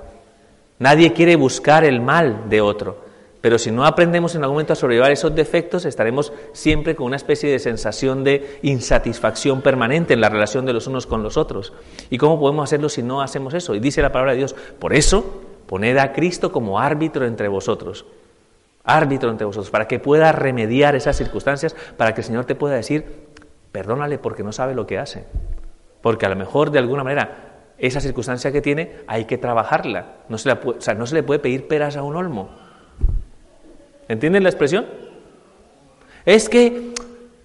Nadie quiere buscar el mal de otro. Pero si no aprendemos en algún momento a sobrellevar esos defectos, estaremos siempre con una especie de sensación de insatisfacción permanente en la relación de los unos con los otros. ¿Y cómo podemos hacerlo si no hacemos eso? Y dice la palabra de Dios, por eso, poned a Cristo como árbitro entre vosotros. Árbitro entre vosotros, para que pueda remediar esas circunstancias, para que el Señor te pueda decir, perdónale porque no sabe lo que hace. Porque a lo mejor de alguna manera esa circunstancia que tiene hay que trabajarla. No se, no se le puede pedir peras a un olmo. ¿Entienden la expresión? Es que,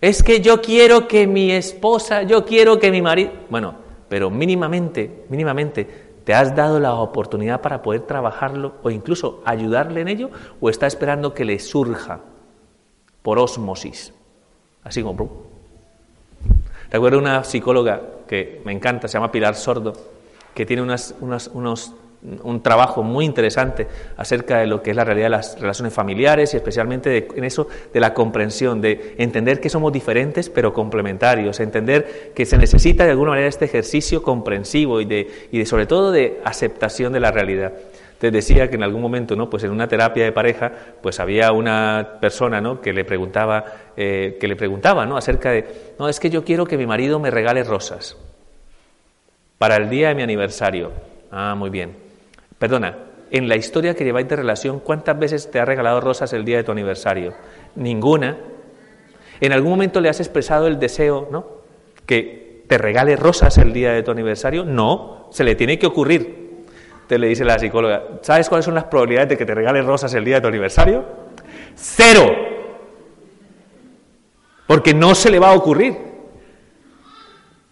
es que yo quiero que mi esposa, yo quiero que mi marido. Bueno, pero mínimamente, mínimamente, ¿te has dado la oportunidad para poder trabajarlo o incluso ayudarle en ello? ¿O está esperando que le surja por osmosis? Así como. Recuerdo una psicóloga que me encanta, se llama Pilar Sordo, que tiene unas, unas, unos un trabajo muy interesante acerca de lo que es la realidad de las relaciones familiares y especialmente en eso de la comprensión, de entender que somos diferentes pero complementarios, entender que se necesita de alguna manera este ejercicio comprensivo y de, y de sobre todo de aceptación de la realidad. Te decía que en algún momento, ¿no? Pues en una terapia de pareja, pues había una persona, ¿no? Que le preguntaba, eh, que le preguntaba, ¿no? Acerca de, no, es que yo quiero que mi marido me regale rosas para el día de mi aniversario. Ah, muy bien. Perdona, en la historia que lleváis de relación, ¿cuántas veces te ha regalado rosas el día de tu aniversario? Ninguna. ¿En algún momento le has expresado el deseo, ¿no? Que te regale rosas el día de tu aniversario? No, se le tiene que ocurrir. Te le dice la psicóloga, ¿sabes cuáles son las probabilidades de que te regale rosas el día de tu aniversario? Cero. Porque no se le va a ocurrir.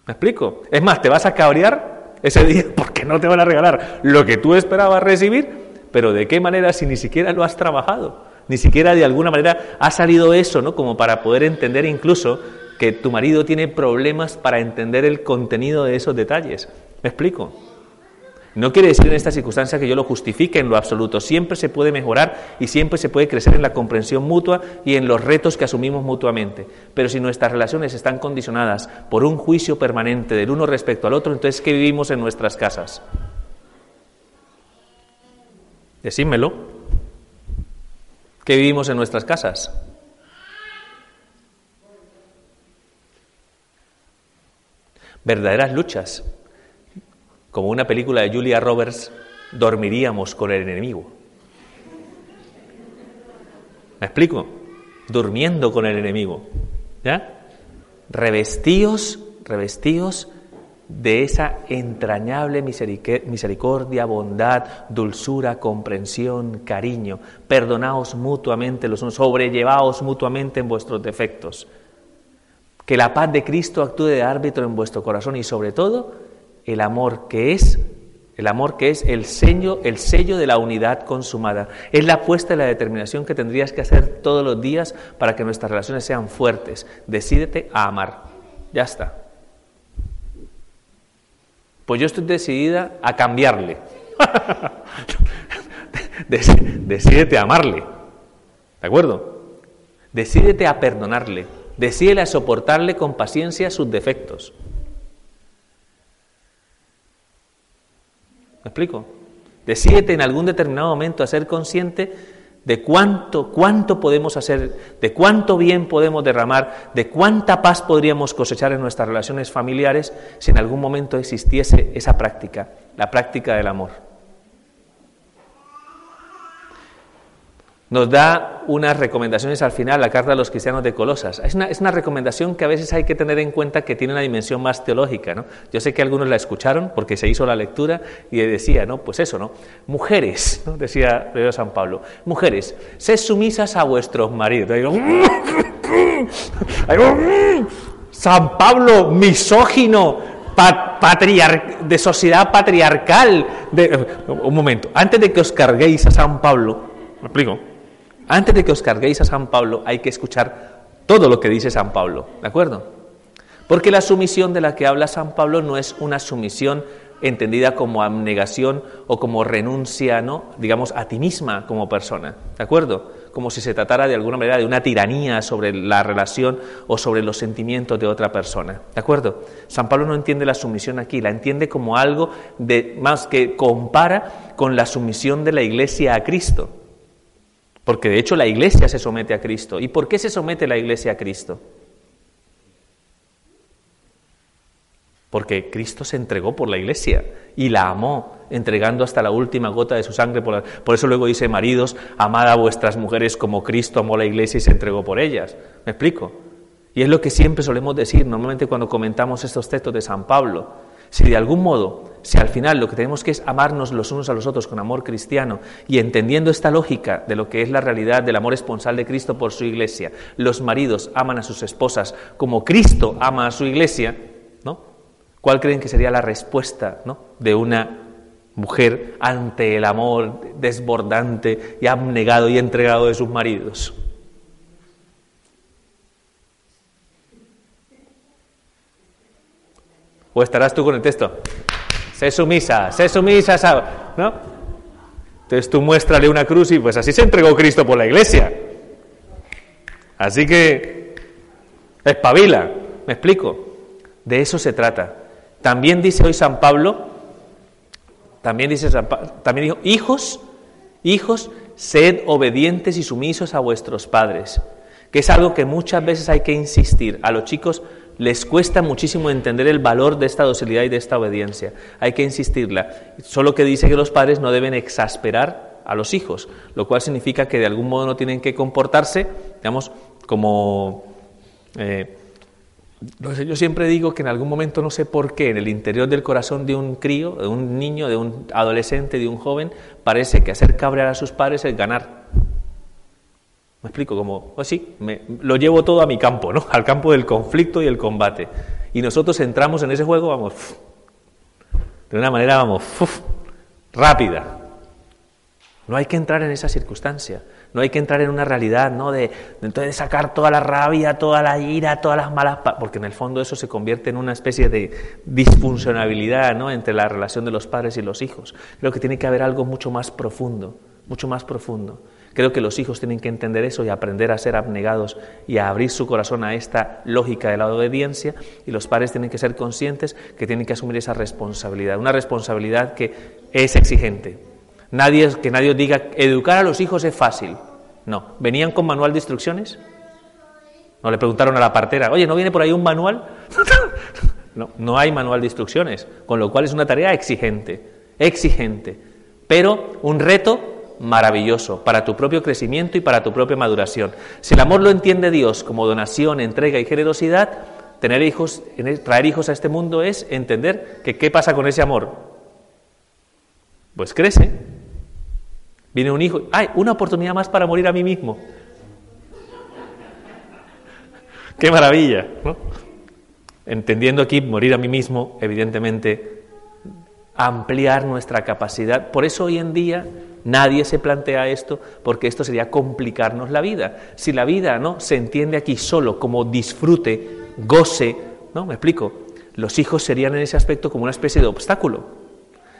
¿Me explico? Es más, te vas a cabrear ese día porque no te van a regalar lo que tú esperabas recibir, pero de qué manera si ni siquiera lo has trabajado, ni siquiera de alguna manera ha salido eso, ¿no? Como para poder entender incluso que tu marido tiene problemas para entender el contenido de esos detalles. ¿Me explico? No quiere decir en esta circunstancia que yo lo justifique en lo absoluto. Siempre se puede mejorar y siempre se puede crecer en la comprensión mutua y en los retos que asumimos mutuamente. Pero si nuestras relaciones están condicionadas por un juicio permanente del uno respecto al otro, entonces ¿qué vivimos en nuestras casas? Decídmelo. ¿Qué vivimos en nuestras casas? Verdaderas luchas como una película de Julia Roberts, dormiríamos con el enemigo. ¿Me explico? Durmiendo con el enemigo. ¿Ya? Revestíos, revestíos de esa entrañable misericordia, bondad, dulzura, comprensión, cariño. Perdonaos mutuamente los unos, sobrellevaos mutuamente en vuestros defectos. Que la paz de Cristo actúe de árbitro en vuestro corazón y sobre todo el amor que es el amor que es el sello, el sello de la unidad consumada. Es la apuesta y la determinación que tendrías que hacer todos los días para que nuestras relaciones sean fuertes. Decídete a amar. Ya está. Pues yo estoy decidida a cambiarle. Decídete a amarle. ¿De acuerdo? Decídete a perdonarle. Decídele a soportarle con paciencia sus defectos. ¿Me explico? Decídete en algún determinado momento a ser consciente de cuánto, cuánto podemos hacer, de cuánto bien podemos derramar, de cuánta paz podríamos cosechar en nuestras relaciones familiares si en algún momento existiese esa práctica, la práctica del amor. Nos da unas recomendaciones al final, la carta de los cristianos de Colosas. Es una, recomendación que a veces hay que tener en cuenta que tiene una dimensión más teológica. ¿no? Yo sé que algunos la escucharon porque se hizo la lectura y decía, ¿no? Pues eso, ¿no? Mujeres, decía San Pablo, mujeres, sed sumisas a vuestros maridos. San Pablo, misógino, de sociedad patriarcal. De, un momento, antes de que os carguéis a San Pablo, ¿me explico? Antes de que os carguéis a San Pablo hay que escuchar todo lo que dice San Pablo, ¿de acuerdo? Porque la sumisión de la que habla San Pablo no es una sumisión entendida como abnegación o como renuncia, ¿no? digamos, a ti misma como persona, ¿de acuerdo? Como si se tratara de alguna manera de una tiranía sobre la relación o sobre los sentimientos de otra persona, ¿de acuerdo? San Pablo no entiende la sumisión aquí, la entiende como algo de más que compara con la sumisión de la Iglesia a Cristo. Porque de hecho la iglesia se somete a Cristo. ¿Y por qué se somete la iglesia a Cristo? Porque Cristo se entregó por la iglesia y la amó, entregando hasta la última gota de su sangre. Por, eso luego dice, maridos, amad a vuestras mujeres como Cristo amó la iglesia y se entregó por ellas. ¿Me explico? Y es lo que siempre solemos decir normalmente cuando comentamos estos textos de San Pablo. Si de algún modo, si al final lo que tenemos que es amarnos los unos a los otros con amor cristiano y entendiendo esta lógica de lo que es la realidad del amor esponsal de Cristo por su iglesia, los maridos aman a sus esposas como Cristo ama a su iglesia, ¿no? ¿Cuál creen que sería la respuesta ¿no? de una mujer ante el amor desbordante y abnegado y entregado de sus maridos? ¿O estarás tú con el texto? Sé sumisa, sé sumisa, ¿no? Entonces tú muéstrale una cruz y pues así se entregó Cristo por la iglesia. Así que espabila, me explico. De eso se trata. También dice hoy San Pablo, también dice San Pablo, también dijo, hijos, hijos, sed obedientes y sumisos a vuestros padres, que es algo que muchas veces hay que insistir. A los chicos les cuesta muchísimo entender el valor de esta docilidad y de esta obediencia. Hay que insistirla. Solo que dice que los padres no deben exasperar a los hijos, lo cual significa que de algún modo no tienen que comportarse, digamos, como... Eh, yo siempre digo que en algún momento, no sé por qué, en el interior del corazón de un crío, de un niño, de un adolescente, de un joven, parece que hacer cabrear a sus padres es ganar. Me explico, como, pues sí, me, lo llevo todo a mi campo, ¿no? Al campo del conflicto y el combate. Y nosotros entramos en ese juego, vamos, de una manera, vamos, rápida. No hay que entrar en esa circunstancia, no hay que entrar en una realidad, ¿no? De, de, entonces sacar toda la rabia, toda la ira, todas las malas, porque en el fondo eso se convierte en una especie de disfuncionabilidad, ¿no? Entre la relación de los padres y los hijos. Creo que tiene que haber algo mucho más profundo, mucho más profundo. Creo que los hijos tienen que entender eso y aprender a ser abnegados y a abrir su corazón a esta lógica de la obediencia y los padres tienen que ser conscientes que tienen que asumir esa responsabilidad, una responsabilidad que es exigente. Nadie, que nadie diga, educar a los hijos es fácil. No, ¿venían con manual de instrucciones? No le preguntaron a la partera, oye, ¿no viene por ahí un manual? no, no hay manual de instrucciones, con lo cual es una tarea exigente, exigente, pero un reto maravilloso para tu propio crecimiento y para tu propia maduración. Si el amor lo entiende Dios como donación, entrega y generosidad, tener hijos, traer hijos a este mundo es entender que qué pasa con ese amor. Pues crece. Viene un hijo, ¡ay! Una oportunidad más para morir a mí mismo. ¡Qué maravilla! Entendiendo aquí morir a mí mismo, evidentemente, ampliar nuestra capacidad. Por eso hoy en día Nadie se plantea esto porque esto sería complicarnos la vida. Si la vida no se entiende aquí solo como disfrute, goce, ¿no? Me explico. Los hijos serían en ese aspecto como una especie de obstáculo.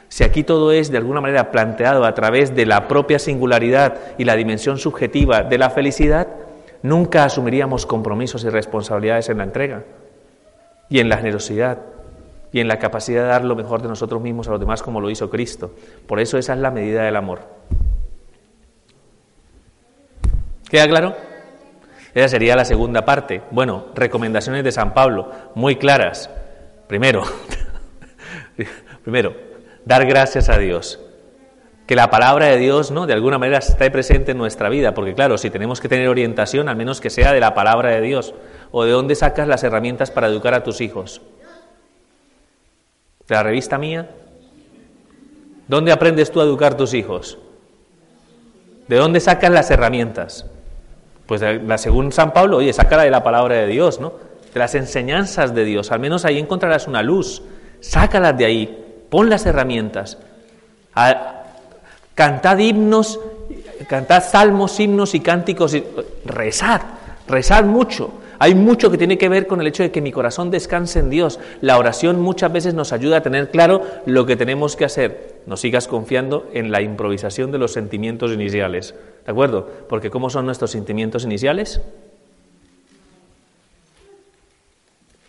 Si aquí todo es de alguna manera planteado a través de la propia singularidad y la dimensión subjetiva de la felicidad, nunca asumiríamos compromisos y responsabilidades en la entrega y en la generosidad. Y en la capacidad de dar lo mejor de nosotros mismos a los demás como lo hizo Cristo. Por eso esa es la medida del amor. ¿Queda claro? Esa sería la segunda parte. Bueno, recomendaciones de San Pablo, muy claras. Primero, primero, dar gracias a Dios. Que la palabra de Dios, ¿no? De alguna manera esté presente en nuestra vida, porque claro, si tenemos que tener orientación, al menos que sea de la palabra de Dios, o de dónde sacas las herramientas para educar a tus hijos. ¿De la revista mía? ¿Dónde aprendes tú a educar tus hijos? ¿De dónde sacas las herramientas? Pues la, según San Pablo, oye, sácala de la palabra de Dios, ¿no? De las enseñanzas de Dios. Al menos ahí encontrarás una luz. Sácalas de ahí. Pon las herramientas. cantad himnos, cantad salmos, himnos y cánticos. Y, rezad, rezad mucho. Hay mucho que tiene que ver con el hecho de que mi corazón descanse en Dios. La oración muchas veces nos ayuda a tener claro lo que tenemos que hacer. No sigas confiando en la improvisación de los sentimientos iniciales. ¿De acuerdo? Porque ¿cómo son nuestros sentimientos iniciales?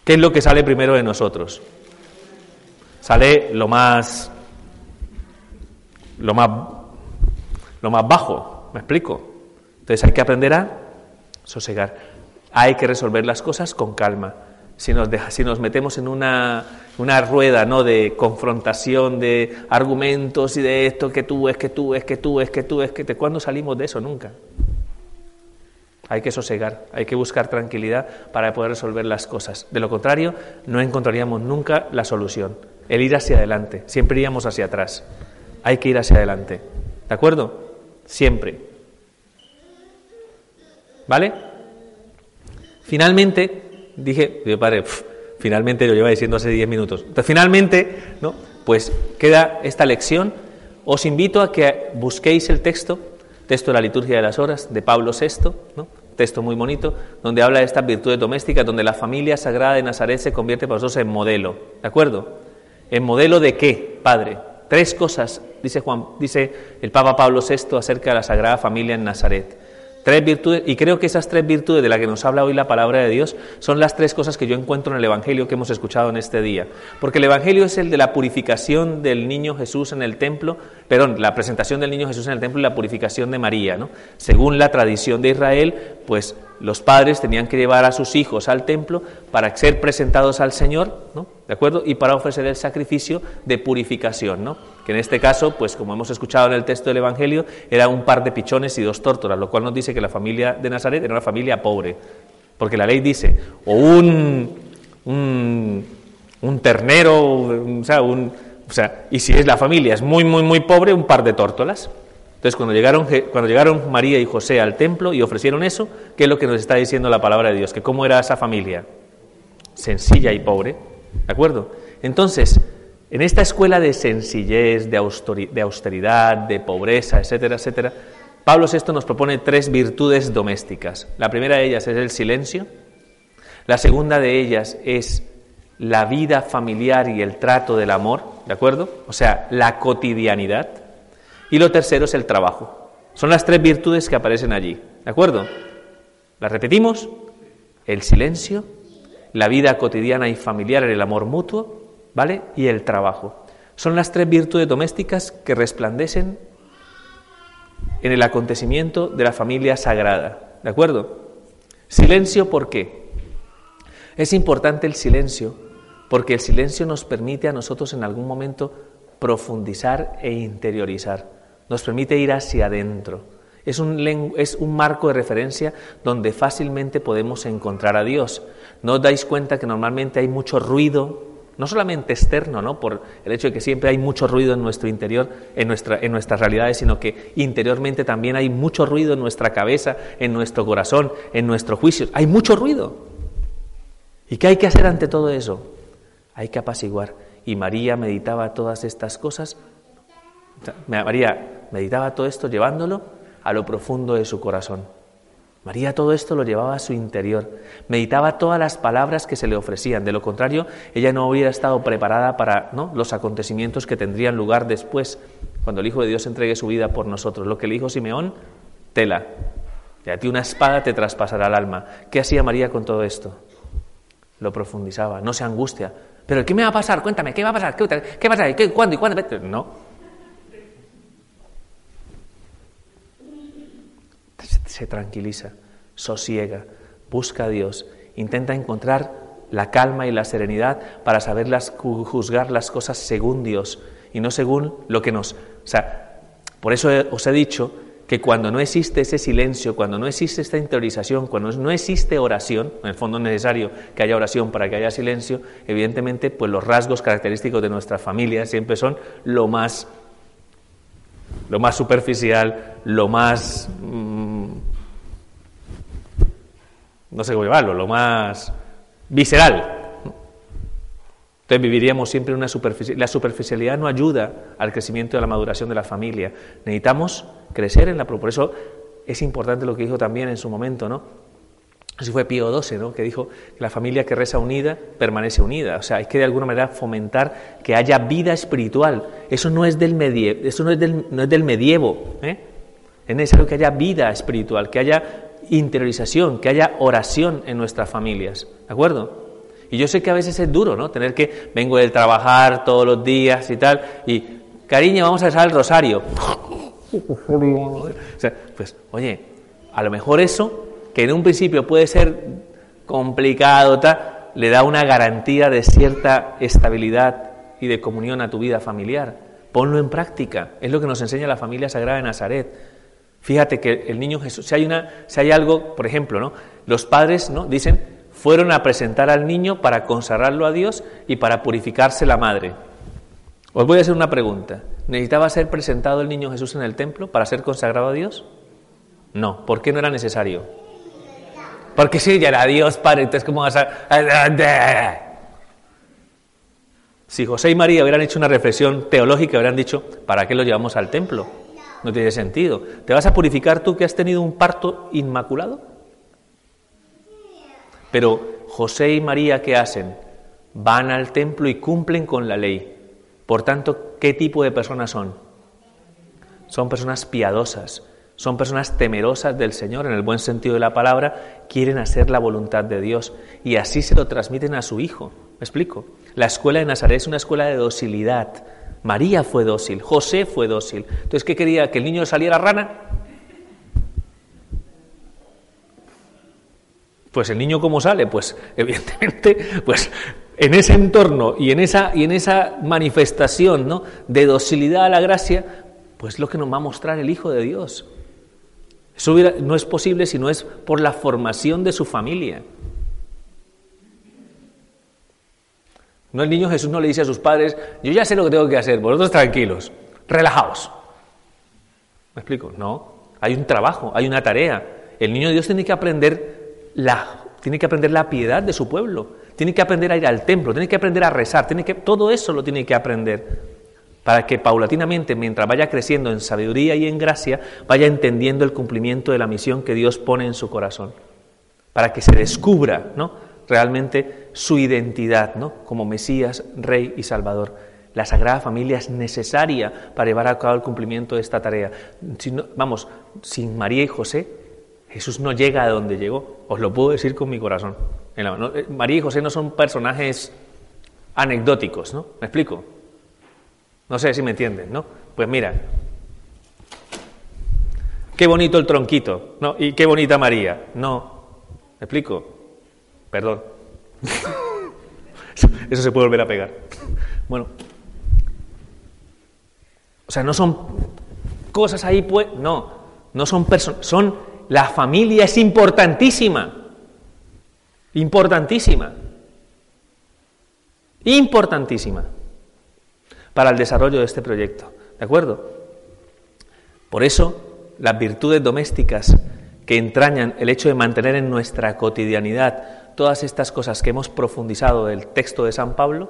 ¿Qué es lo que sale primero de nosotros? Sale lo más lo más lo más bajo, ¿me explico? Entonces hay que aprender a sosegar. Hay que resolver las cosas con calma. Si nos, si nos metemos en una, una rueda ¿no? de confrontación, de argumentos y de esto, que tú, es que tú, es que tú, es que tú, es que te... ¿Cuándo salimos de eso? Nunca. Hay que sosegar, hay que buscar tranquilidad para poder resolver las cosas. De lo contrario, no encontraríamos nunca la solución. El ir hacia adelante, siempre iríamos hacia atrás. Hay que ir hacia adelante. ¿De acuerdo? Siempre. ¿Vale? Finalmente, dije, mi padre, finalmente lo lleva diciendo hace 10 minutos. Entonces, finalmente, ¿no? Pues queda esta lección. Os invito a que busquéis el texto, texto de la liturgia de las horas, de Pablo VI, ¿no? texto muy bonito, donde habla de estas virtudes domésticas, donde la familia sagrada de Nazaret se convierte para nosotros en modelo. ¿De acuerdo? ¿En modelo de qué, Padre? Tres cosas, dice Juan, dice el Papa Pablo VI acerca de la Sagrada Familia en Nazaret. Tres virtudes, y creo que esas tres virtudes de las que nos habla hoy la palabra de Dios son las tres cosas que yo encuentro en el Evangelio que hemos escuchado en este día. Porque el Evangelio es el de la purificación del niño Jesús en el templo, perdón, la presentación del niño Jesús en el templo y la purificación de María. ¿no? Según la tradición de Israel, pues los padres tenían que llevar a sus hijos al templo para ser presentados al Señor, ¿no? ¿De acuerdo? Y para ofrecer el sacrificio de purificación, ¿no? Que en este caso, pues como hemos escuchado en el texto del Evangelio, era un par de pichones y dos tórtolas, lo cual nos dice que la familia de Nazaret era una familia pobre. Porque la ley dice, o un, un, ternero, o sea, un, o sea, y si es la familia es muy, muy, muy pobre, un par de tórtolas. Entonces, cuando llegaron, cuando llegaron María y José al templo y ofrecieron eso, ¿qué es lo que nos está diciendo la palabra de Dios? Que cómo era esa familia, sencilla y pobre, ¿de acuerdo? Entonces, en esta escuela de sencillez, de austeridad, de pobreza, etcétera, etcétera, Pablo VI nos propone tres virtudes domésticas. La primera de ellas es el silencio, la segunda de ellas es la vida familiar y el trato del amor, ¿de acuerdo? O sea, la cotidianidad. Y lo tercero es el trabajo. Son las tres virtudes que aparecen allí. ¿De acuerdo? ¿Las repetimos? El silencio, la vida cotidiana y familiar en el amor mutuo, ¿vale? Y el trabajo. Son las tres virtudes domésticas que resplandecen en el acontecimiento de la familia sagrada. ¿De acuerdo? Silencio, ¿por qué? Es importante el silencio porque el silencio nos permite a nosotros en algún momento profundizar e interiorizar nos permite ir hacia adentro. Es un, es un, marco de referencia donde fácilmente podemos encontrar a Dios. ¿No os dais cuenta que normalmente hay mucho ruido, no solamente externo, ¿no? por el hecho de que siempre hay mucho ruido en nuestro interior, en, nuestra, en nuestras realidades, sino que interiormente también hay mucho ruido en nuestra cabeza, en nuestro corazón, en nuestro juicio. Hay mucho ruido. ¿Y qué hay que hacer ante todo eso? Hay que apaciguar. Y María meditaba todas estas cosas. María meditaba todo esto llevándolo a lo profundo de su corazón. María todo esto lo llevaba a su interior, meditaba todas las palabras que se le ofrecían, de lo contrario, ella no hubiera estado preparada para ¿no? los acontecimientos que tendrían lugar después, cuando el Hijo de Dios entregue su vida por nosotros. Lo que le dijo Simeón, tela, de a ti una espada te traspasará el alma. ¿Qué hacía María con todo esto? Lo profundizaba, no se angustia. ¿Pero qué me va a pasar? Cuéntame, ¿qué va a pasar? ¿Qué, qué va a pasar? ¿Qué, ¿Cuándo y cuándo? No. Se tranquiliza, sosiega, busca a Dios, intenta encontrar la calma y la serenidad para saber juzgar las cosas según Dios y no según lo que nos... O sea, por eso os he dicho que cuando no existe ese silencio, cuando no existe esta interiorización, cuando no existe oración, en el fondo es necesario que haya oración para que haya silencio, evidentemente pues los rasgos característicos de nuestra familia siempre son lo más lo más superficial, lo más mm, no sé cómo llamarlo, lo más visceral, entonces viviríamos siempre en una superficialidad. La superficialidad no ayuda al crecimiento y a la maduración de la familia. Necesitamos crecer en la... Por eso es importante lo que dijo también en su momento, ¿no? Así fue Pío XII, ¿no? que dijo que la familia que reza unida permanece unida. O sea, hay que de alguna manera fomentar que haya vida espiritual. Eso no es del, medievo, eso no es del, no es del medievo. ¿eh? Es necesario que haya vida espiritual, que haya interiorización, que haya oración en nuestras familias. ¿De acuerdo? Y yo sé que a veces es duro, ¿no? Tener que, vengo del trabajar todos los días y tal, y, cariño, vamos a rezar el rosario. pues, oye, a lo mejor eso, que en un principio puede ser complicado, tal, le da una garantía de cierta estabilidad y de comunión a tu vida familiar. Ponlo en práctica. Es lo que nos enseña la familia sagrada de Nazaret. Fíjate que el niño Jesús, si hay, una, si hay algo, por ejemplo, ¿no? los padres ¿no? dicen, fueron a presentar al niño para consagrarlo a Dios y para purificarse la madre. Os voy a hacer una pregunta. ¿Necesitaba ser presentado el niño Jesús en el templo para ser consagrado a Dios? No. ¿Por qué no era necesario? Porque si ya era Dios, Padre, entonces ¿cómo vas a...? Si José y María hubieran hecho una reflexión teológica, hubieran dicho, ¿para qué lo llevamos al templo? No tiene sentido. ¿Te vas a purificar tú que has tenido un parto inmaculado? Pero José y María, ¿qué hacen? Van al templo y cumplen con la ley. Por tanto, ¿qué tipo de personas son? Son personas piadosas, son personas temerosas del Señor en el buen sentido de la palabra, quieren hacer la voluntad de Dios y así se lo transmiten a su hijo. ¿Me explico? La escuela de Nazaret es una escuela de docilidad. María fue dócil, José fue dócil. Entonces, ¿qué quería? ¿Que el niño saliera rana? Pues el niño cómo sale, pues evidentemente, pues en ese entorno y en esa, y en esa manifestación ¿no? de docilidad a la gracia, pues lo que nos va a mostrar el Hijo de Dios. Eso no es posible si no es por la formación de su familia. No el niño Jesús no le dice a sus padres, yo ya sé lo que tengo que hacer, vosotros tranquilos, relajaos. ¿Me explico? No, hay un trabajo, hay una tarea. El niño de Dios tiene que aprender tiene que aprender la piedad de su pueblo, tiene que aprender a ir al templo, tiene que aprender a rezar, tiene que, todo eso lo tiene que aprender para que paulatinamente, mientras vaya creciendo en sabiduría y en gracia, vaya entendiendo el cumplimiento de la misión que Dios pone en su corazón, para que se descubra ¿no? realmente su identidad ¿no? como Mesías, Rey y Salvador. La Sagrada Familia es necesaria para llevar a cabo el cumplimiento de esta tarea. vamos, sin María y José, Jesús no llega a donde llegó, os lo puedo decir con mi corazón. Eh, María y José no son personajes anecdóticos, ¿no? ¿Me explico? No sé si me entienden, ¿no? Pues mira, qué bonito el tronquito, ¿no? Y qué bonita María, no. ¿Me explico? Perdón. Eso se puede volver a pegar. Bueno. O sea, no son cosas ahí, pues, no. No son personas, son la familia es importantísima. Importantísima. Importantísima para el desarrollo de este proyecto. ¿De acuerdo? Por eso, las virtudes domésticas que entrañan el hecho de mantener en nuestra cotidianidad todas estas cosas que hemos profundizado del texto de San Pablo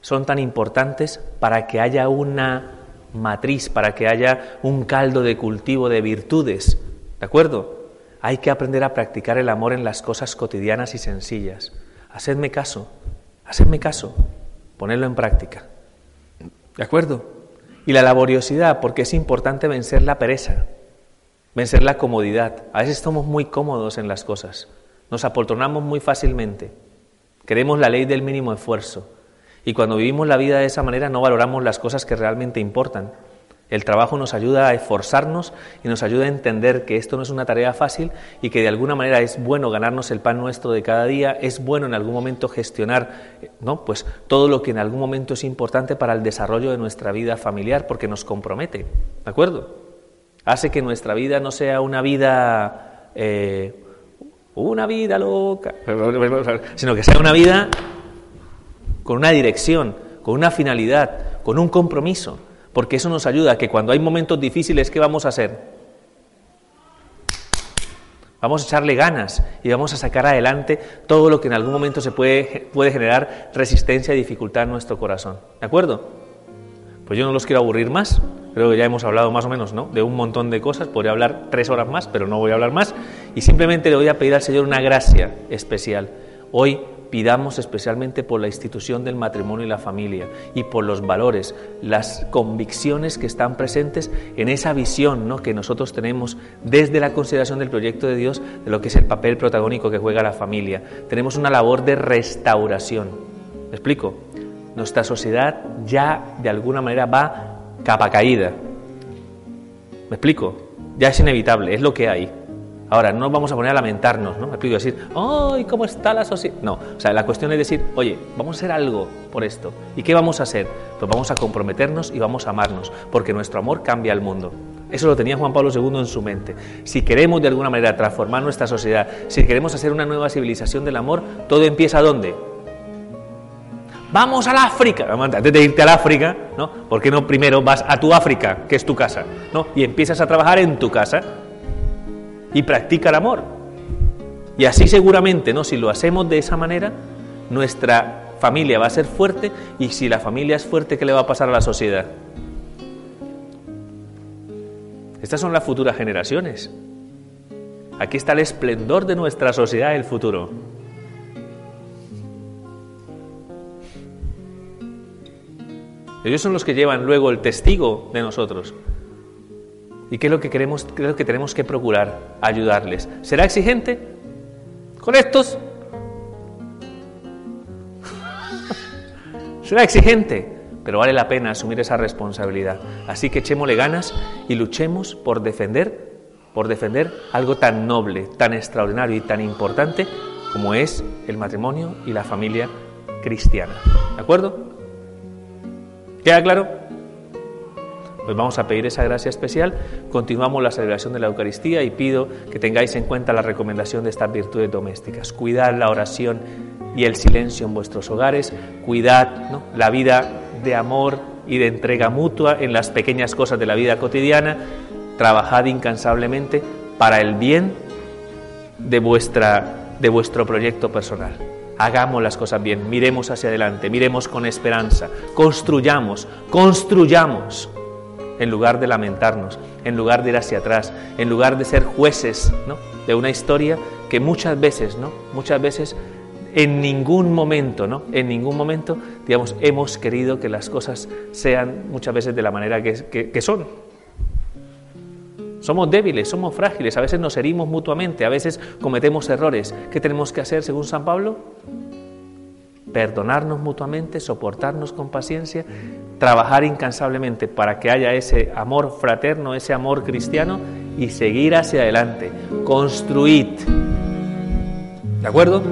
son tan importantes para que haya una matriz, para que haya un caldo de cultivo de virtudes ¿De acuerdo? Hay que aprender a practicar el amor en las cosas cotidianas y sencillas. Hacedme caso, hacedme caso, ponerlo en práctica. ¿De acuerdo? Y la laboriosidad, porque es importante vencer la pereza, vencer la comodidad. A veces estamos muy cómodos en las cosas, nos apoltronamos muy fácilmente, queremos la ley del mínimo esfuerzo. Y cuando vivimos la vida de esa manera no valoramos las cosas que realmente importan. El trabajo nos ayuda a esforzarnos y nos ayuda a entender que esto no es una tarea fácil y que de alguna manera es bueno ganarnos el pan nuestro de cada día, es bueno en algún momento gestionar ¿no? pues todo lo que en algún momento es importante para el desarrollo de nuestra vida familiar porque nos compromete, ¿de acuerdo? Hace que nuestra vida no sea una vida eh, una vida loca, sino que sea una vida con una dirección, con una finalidad, con un compromiso porque eso nos ayuda a que cuando hay momentos difíciles, ¿qué vamos a hacer? Vamos a echarle ganas y vamos a sacar adelante todo lo que en algún momento se puede, puede generar resistencia y dificultad en nuestro corazón. ¿De acuerdo? Pues yo no los quiero aburrir más. Creo que ya hemos hablado más o menos ¿no? de un montón de cosas. Podría hablar tres horas más, pero no voy a hablar más. Y simplemente le voy a pedir al Señor una gracia especial. Hoy pidamos especialmente por la institución del matrimonio y la familia y por los valores, las convicciones que están presentes en esa visión ¿no? que nosotros tenemos desde la consideración del proyecto de Dios de lo que es el papel protagónico que juega la familia. Tenemos una labor de restauración. ¿Me explico? Nuestra sociedad ya de alguna manera va capa caída. ¿Me explico? Ya es inevitable, es lo que hay. Ahora, no vamos a poner a lamentarnos, ¿no? Me explico, decir, ¡ay, cómo está la sociedad! No, o sea, la cuestión es decir, oye, vamos a hacer algo por esto. ¿Y qué vamos a hacer? Pues vamos a comprometernos y vamos a amarnos, porque nuestro amor cambia el mundo. Eso lo tenía Juan Pablo II en su mente. Si queremos de alguna manera transformar nuestra sociedad, si queremos hacer una nueva civilización del amor, todo empieza ¿dónde? Vamos al África. Antes de irte al África, ¿no? ¿Por qué no primero vas a tu África, que es tu casa, ¿no? Y empiezas a trabajar en tu casa y practica el amor. Y así seguramente, ¿no? Si lo hacemos de esa manera, nuestra familia va a ser fuerte y si la familia es fuerte, ¿qué le va a pasar a la sociedad? Estas son las futuras generaciones. Aquí está el esplendor de nuestra sociedad el futuro. Ellos son los que llevan luego el testigo de nosotros. ¿Y qué es lo que queremos, qué es lo que tenemos que procurar? Ayudarles. ¿Será exigente con estos? Será exigente, pero vale la pena asumir esa responsabilidad. Así que echémosle ganas y luchemos por defender, por defender algo tan noble, tan extraordinario y tan importante como es el matrimonio y la familia cristiana. ¿De acuerdo? ¿Queda claro? Pues vamos a pedir esa gracia especial. Continuamos la celebración de la Eucaristía y pido que tengáis en cuenta la recomendación de estas virtudes domésticas. Cuidad la oración y el silencio en vuestros hogares. Cuidad la vida de amor y de entrega mutua en las pequeñas cosas de la vida cotidiana. Trabajad incansablemente para el bien de, vuestra, de vuestro proyecto personal. Hagamos las cosas bien, miremos hacia adelante, miremos con esperanza, construyamos, construyamos en lugar de lamentarnos, en lugar de ir hacia atrás, en lugar de ser jueces de una historia que muchas veces, ¿no? muchas veces en ningún momento, ¿no? En ningún momento, digamos, hemos querido que las cosas sean muchas veces de la manera que, que son. Somos débiles, somos frágiles, a veces nos herimos mutuamente, a veces cometemos errores. ¿Qué tenemos que hacer según San Pablo? Perdonarnos mutuamente, soportarnos con paciencia, trabajar incansablemente para que haya ese amor fraterno, ese amor cristiano y seguir hacia adelante. Construid. ¿De acuerdo?